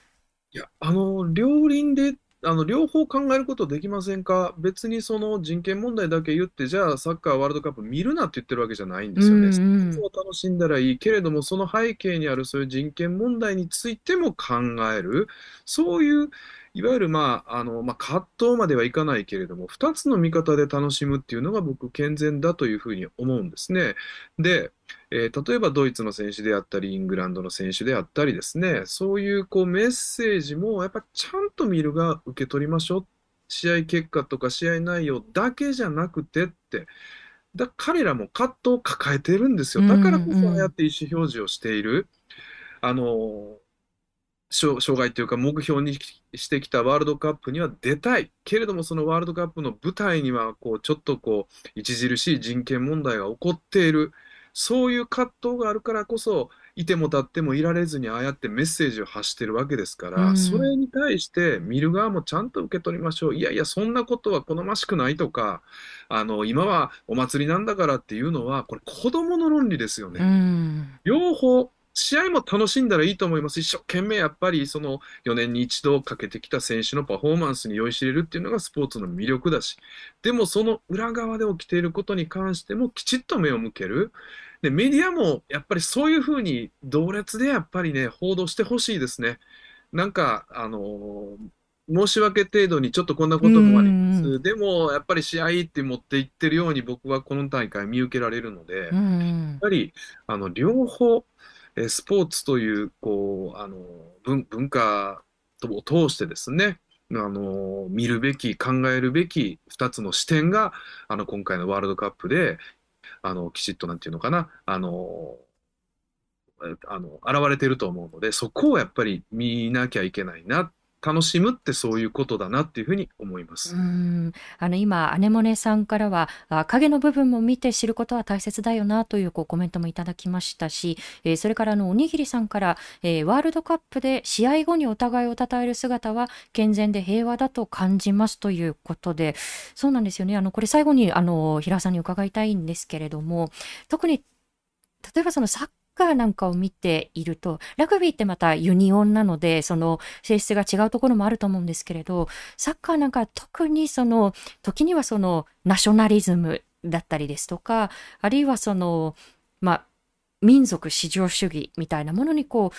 D: いや、あの、両輪で、あの、両方考えることできませんか？別にその人権問題だけ言って、じゃあサッカーワールドカップ見るなって言ってるわけじゃないんですよね。スポ楽しんだらいいけれども、その背景にあるそういう人権問題についても考える。そういう、いわゆる、まあ、あの、まあ、葛藤まではいかないけれども、二つの見方で楽しむっていうのが僕、健全だというふうに思うんですね。で、えー例えばドイツの選手であったり、イングランドの選手であったりですね、そういうこうメッセージもやっぱちゃんと見るが受け取りましょう。試合結果とか試合内容だけじゃなくてって、だ彼らも葛藤を抱えてるんですよ。だからこ
A: うんうん
D: そああやって意思表示をしている。あの、障障害というか目標にしてきたワールドカップには出たい。けれどもそのワールドカップの舞台にはこうちょっとこう著しい人権問題が起こっている。そういう葛藤があるからこそ、いても立ってもいられずにああやってメッセージを発してるわけですから、
A: うん
D: それに対して見る側もちゃんと受け取りましょう。いやいや、そんなことは好ましくないとか、あの、今はお祭りなんだからっていうのは、これ子供の論理ですよね。
A: うん
D: 両方、試合も楽しんだらいいと思います。一生懸命やっぱりその4年に一度かけてきた選手のパフォーマンスに酔いしれるっていうのがスポーツの魅力だし、でもその裏側で起きていることに関してもきちっと目を向ける。で、メディアもやっぱりそういうふうに同列でやっぱりね、報道してほしいですね。なんか、あのー申し訳程度にちょっとこんなこともあります。でも、やっぱり試合って持っていってるように僕はこの大会見受けられるので、やっ
A: うん
D: ぱり、あの、両方、えスポーツという、こう、あの、文、文化を通してですね、あの、見るべき、考えるべき2つの視点が、あの、今回のワールドカップで、あの、きちっとなんていうのかな、あの、あの、現れてると思うので、そこをやっぱり見なきゃいけないな。楽しむってそういうことだなっていうふうに思います。
A: あの今、アネモネさんからは、影の部分も見て知ることは大切だよなというこうコメントもいただきましたし、えーそれからあのおにぎりさんから、えーワールドカップで試合後にお互いを称える姿は健全で平和だと感じますということで、そうなんですよね。あのこれ最後にあの平さんに伺いたいんですけれども、特に例えばそのサッカーなんかを見ていると、ラグビーってまたユニオンなので、その性質が違うところもあると思うんですけれど、サッカーなんか特にその、時にはそのナショナリズムだったりですとか、あるいはその、まあ、民族至上主義みたいなものにこ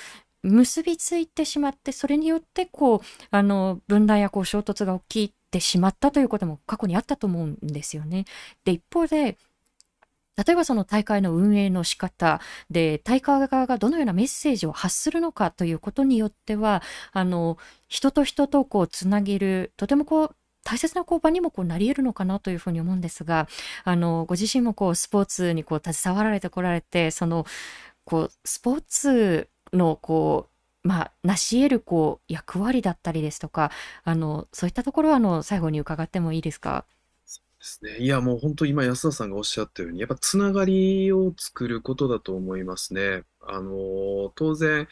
A: う、結びついてしまって、それによってこう、あの、分断やこう衝突が起きてしまったということも過去にあったと思うんですよね。で、一方で、例えばその大会の運営の仕方で、大会側がどのようなメッセージを発するのかということによっては、あの、人と人とこうつなげる、とてもこう、大切な場にもこうなり得るのかなというふうに思うんですが、あの、ご自身もこうスポーツにこう携わられてこられて、その、こう、スポーツのこう、まあ、成し得るこう役割だったりですとか、あのそういったところはあの最後に伺ってもいいですか？
D: ですね。いや、もう本当今安田さんがおっしゃったように、やっぱつながりを作ることだと思いますね。あの、当然、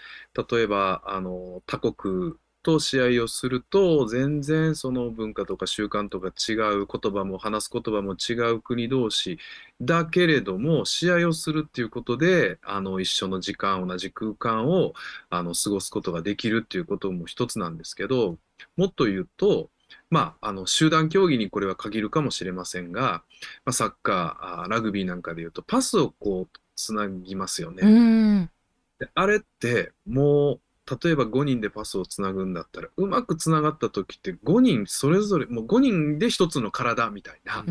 D: 例えば、あの、他国と試合をすると、全然その文化とか習慣とか違う言葉も話す言葉も違う国同士だけれども、試合をするっていうことで、あの、一緒の時間、同じ空間を、あの、過ごすことができるっていうことも一つなんですけど、もっと言うと、まあ、あの集団競技にこれは限るかもしれませんが、まあ、サッカー、ラグビーなんかでいうと、パスをこうつなぎますよね。であれってもう例えば5人でパスをつなぐんだったらうまくつながった時って5人それぞれもう5人で1つの体みたいな、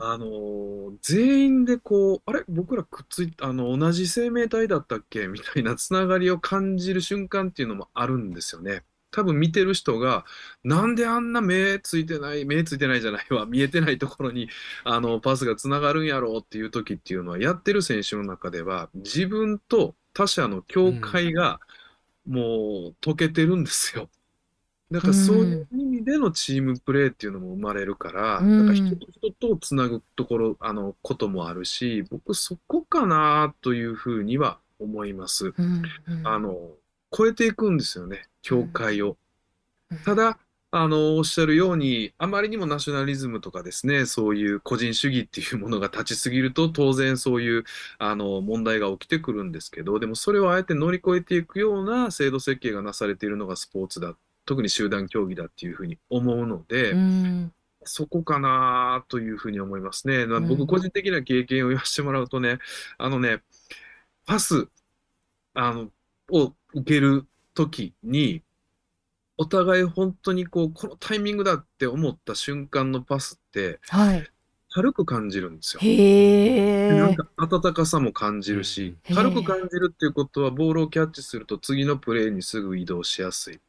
D: あの全員でこうあれ？僕らくっついあの同じ生命体だったっけ？みたいなつながりを感じる瞬間っていうのもあるんですよね。多分見てる人が、なんであんな目ついてない、目ついてないじゃないわ、見えてないところにあのパスがつながるんやろうっていう時っていうのは、やってる選手の中では、自分と他者の境界がもう解けてるんですよ。だからそういう意味でのチームプレーっていうのも生まれるから、うん、だから人と人とつなぐところ、あの、こともあるし、僕そこかなというふうには思います。うんうん、あの、超えていくんですよね。教会を。ただ、あの、おっしゃるように、あまりにもナショナリズムとかですね、そういう個人主義っていうものが立ちすぎると、当然そういう、あの、問題が起きてくるんですけど、でもそれをあえて乗り越えていくような制度設計がなされているのがスポーツだ、特に集団競技だっていうふうに思うので、そこかなというふうに思いますね。僕個人的な経験を言わせてもらうとね、あのね、パス、あの、を受けるときに、お互い本当にこう、このタイミングだって思った瞬間のパスって、はい。軽く感じるんですよ。へなんか温かさも感じるし、軽く感じるっていうことはボールをキャッチすると次のプレーにすぐ移動しやすい。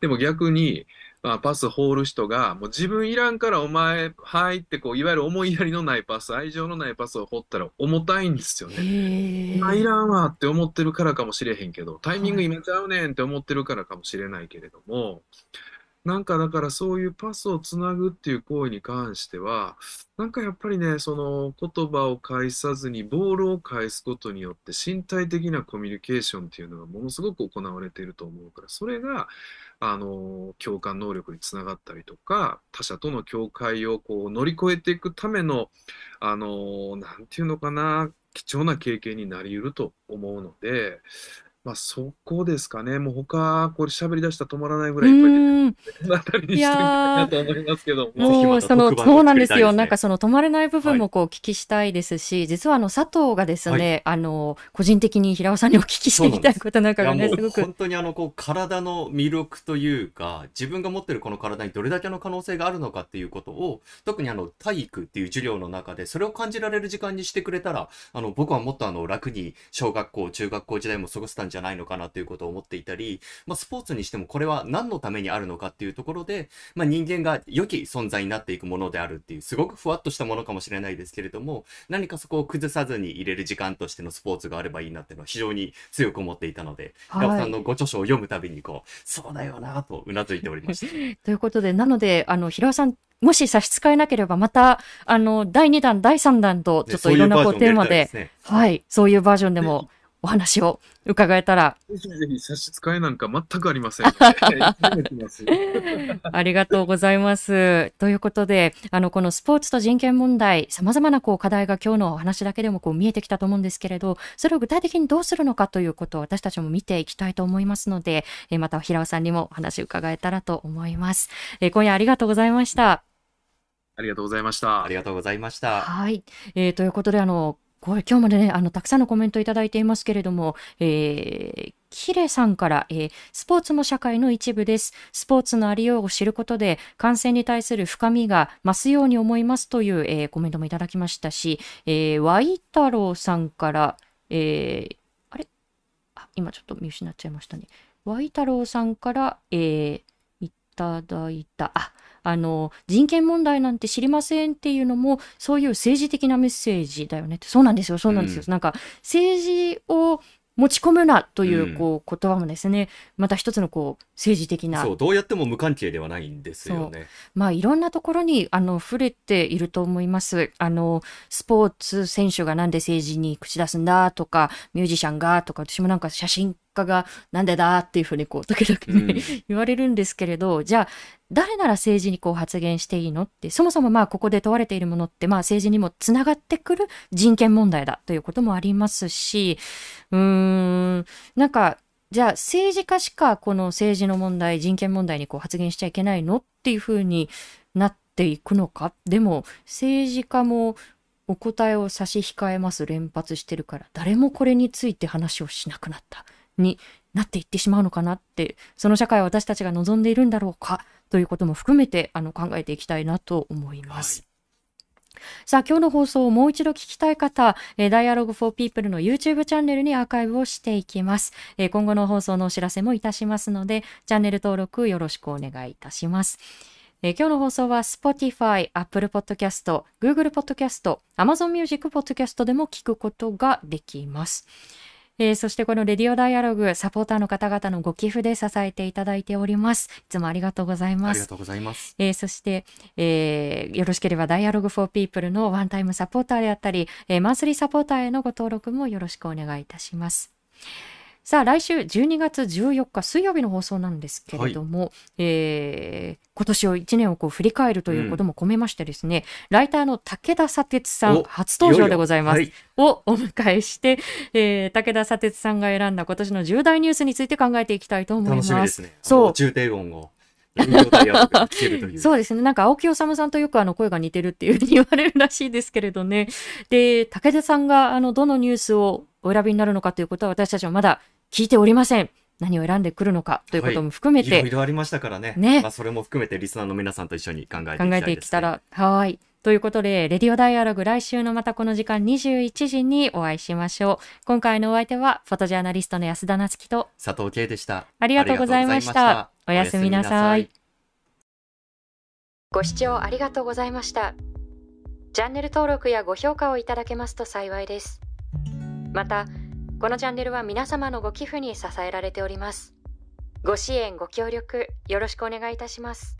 D: でも逆に、まあ、パス放る人が、もう自分いらんからお前入ってこう、いわゆる思いやりのないパス、愛情のないパスを放ったら重たいんですよね。今いらんわって思ってるからかもしれへんけど、タイミング今ちゃうねんって思ってるからかもしれないけれども、なんかだからそういうパスをつなぐっていう行為に関しては、なんかやっぱりね、その言葉を返さずにボールを返すことによって身体的なコミュニケーションっていうのがものすごく行われていると思うから、それが、あの、共感能力につながったりとか、他者との境界をこう乗り越えていくための、あの、なんていうのかな、貴重な経験になり得ると思うので、まあ、そこですかね。もう他、これ喋り出したら止まらないぐらいいっぱい出てる。あたりにしてるかなと思いますけども。
A: もう、その、そうなんですよ。なんかその止まれない部分もこう、聞きしたいですし、実はあの、佐藤がですね、あの、個人的に平尾さんにお聞きしてみたいことなんかがね、すごく。
B: 本当にあの、こう、体の魅力というか、自分が持ってるこの体にどれだけの可能性があるのかっていうことを、特にあの、体育っていう授業の中で、それを感じられる時間にしてくれたら、あの、僕はもっとあの、楽に小学校、中学校時代も過ごせたんじゃないのかなっていうことを思っていたり、まあ、スポーツにしてもこれは何のためにあるのかっていうところで、まあ、人間が良き存在になっていくものであるっていう、すごくふわっとしたものかもしれないですけれども、何かそこを崩さずに入れる時間としてのスポーツがあればいいなっていうのは非常に強く思っていたので、はい、さんのご著書を読むたびにこう、そうだよなとうなずいておりました。
A: ということで、なので、あの、平尾さん、もし差し支えなければ、また、あの、第2弾、第3弾と、ちょっといろんなこうテーマで、ね、はい、そういうバージョンでもお話を伺えたら。
D: ぜひぜひ差し支えなんか全くありません。
A: ありがとうございます。ということで、あの、このスポーツと人権問題、様々なこう課題が今日のお話だけでもこう見えてきたと思うんですけれど、それを具体的にどうするのかということを私たちも見ていきたいと思いますので、えまた平尾さんにもお話を伺えたらと思います。え今夜ありがとうございました。
D: ありがとうございました。
B: ありがとうございました。
A: はい。えー、ということで、あの、これ今日までね、あの、たくさんのコメントいただいていますけれども、えー、キレさんから、えー、スポーツも社会の一部です。スポーツのありようを知ることで、感染に対する深みが増すように思いますという、えー、コメントもいただきましたし、えー、ワイ太郎さんから、えー、あれ？あ、今ちょっと見失っちゃいましたね。ワイ太郎さんから、えー、いただいた、あ、あの人権問題なんて知りませんっていうのもそういう政治的なメッセージだよねって。そうなんですよ。そうなんですよ、うん、なんか政治を持ち込むなという
B: うん。
A: こう言葉もですね、また一つのこう政治的な
B: そう、どうやっても無関係ではないんですよね。
A: まあいろんなところにあの触れていると思います。あのスポーツ選手がなんで政治に口出すんだとか、ミュージシャンがとか、私もなんか写真家がなんでだっていうふうにこう時々ね、
B: うん。
A: 言われるんですけれど、じゃあ誰なら政治にこう発言していいの？って、そもそもまあここで問われているものってまあ政治にもつながってくる人権問題だということもありますし、うーん、なんかじゃあ政治家しかこの政治の問題、人権問題にこう発言しちゃいけないの？っていうふうになっていくのか？でも政治家もお答えを差し控えます連発してるから誰もこれについて話をしなくなったになっていってしまうのかなってその社会を私たちが望んでいるんだろうかということも含めてあの考えていきたいなと思います。さあ、今日の放送をもう一度聞きたい方、えー、Dialogue for People の YouTube チャンネルにアーカイブをしていきます、えー今後の放送のお知らせもいたしますので、チャンネル登録よろしくお願いいたします。えー今日の放送は Spotify、Apple Podcast、Google Podcast、Amazon Music Podcast でも聞くことができます。えーそしてこのレディオダイアログ、サポーターの方々のご寄付で支えていただいております。いつもありがとうございます。
B: ありがとうございます。
A: えーそして、えーよろしければ Dialogue for People のワンタイムサポーターであったり、えーマンスリーサポーターへのご登録もよろしくお願いいたします。さあ、来週12月14日水曜日の放送なんですけれども、えー今年を1年をこう振り返るということも込めましてですね、ライターの武田砂鉄さん
B: お
A: 初登場でございます。
B: よよ
A: をお迎えして、えー武田砂鉄さんが選んだ今年の重大ニュースについて考えていきたいと思い
B: はい、
A: ます。
B: 楽しみですね。
A: そう
B: 重低音を。
A: そうですね。なんか青木治さんとよくあの声が似てるっていうふうに言われるらしいですけれどね。で、武田さんがあのどのニュースをお選びになるのかということは私たちはまだ聞いておりません。何を選んでくるのかということも含め
B: いろい
A: て
B: ろありましたからね。
A: ね
B: まあ、それも含めてリスナーの皆さんと一緒に考えていきた
A: 考え
B: いです、ね。
A: ていけたら、はい。ということで、レディオダイアログ来週のまたこの時間21時にお会いしましょう。今回のお相手はフォトジャーナリストの安田なつきと
B: 佐藤圭でした。
A: ありがとうございました
B: おやすみなさい
A: ご視聴ありがとうございました。チャンネル登録やご評価をいただけますと幸いです。また、このチャンネルは皆様のご寄付に支えられております。ご支援、ご協力、よろしくお願いいたします。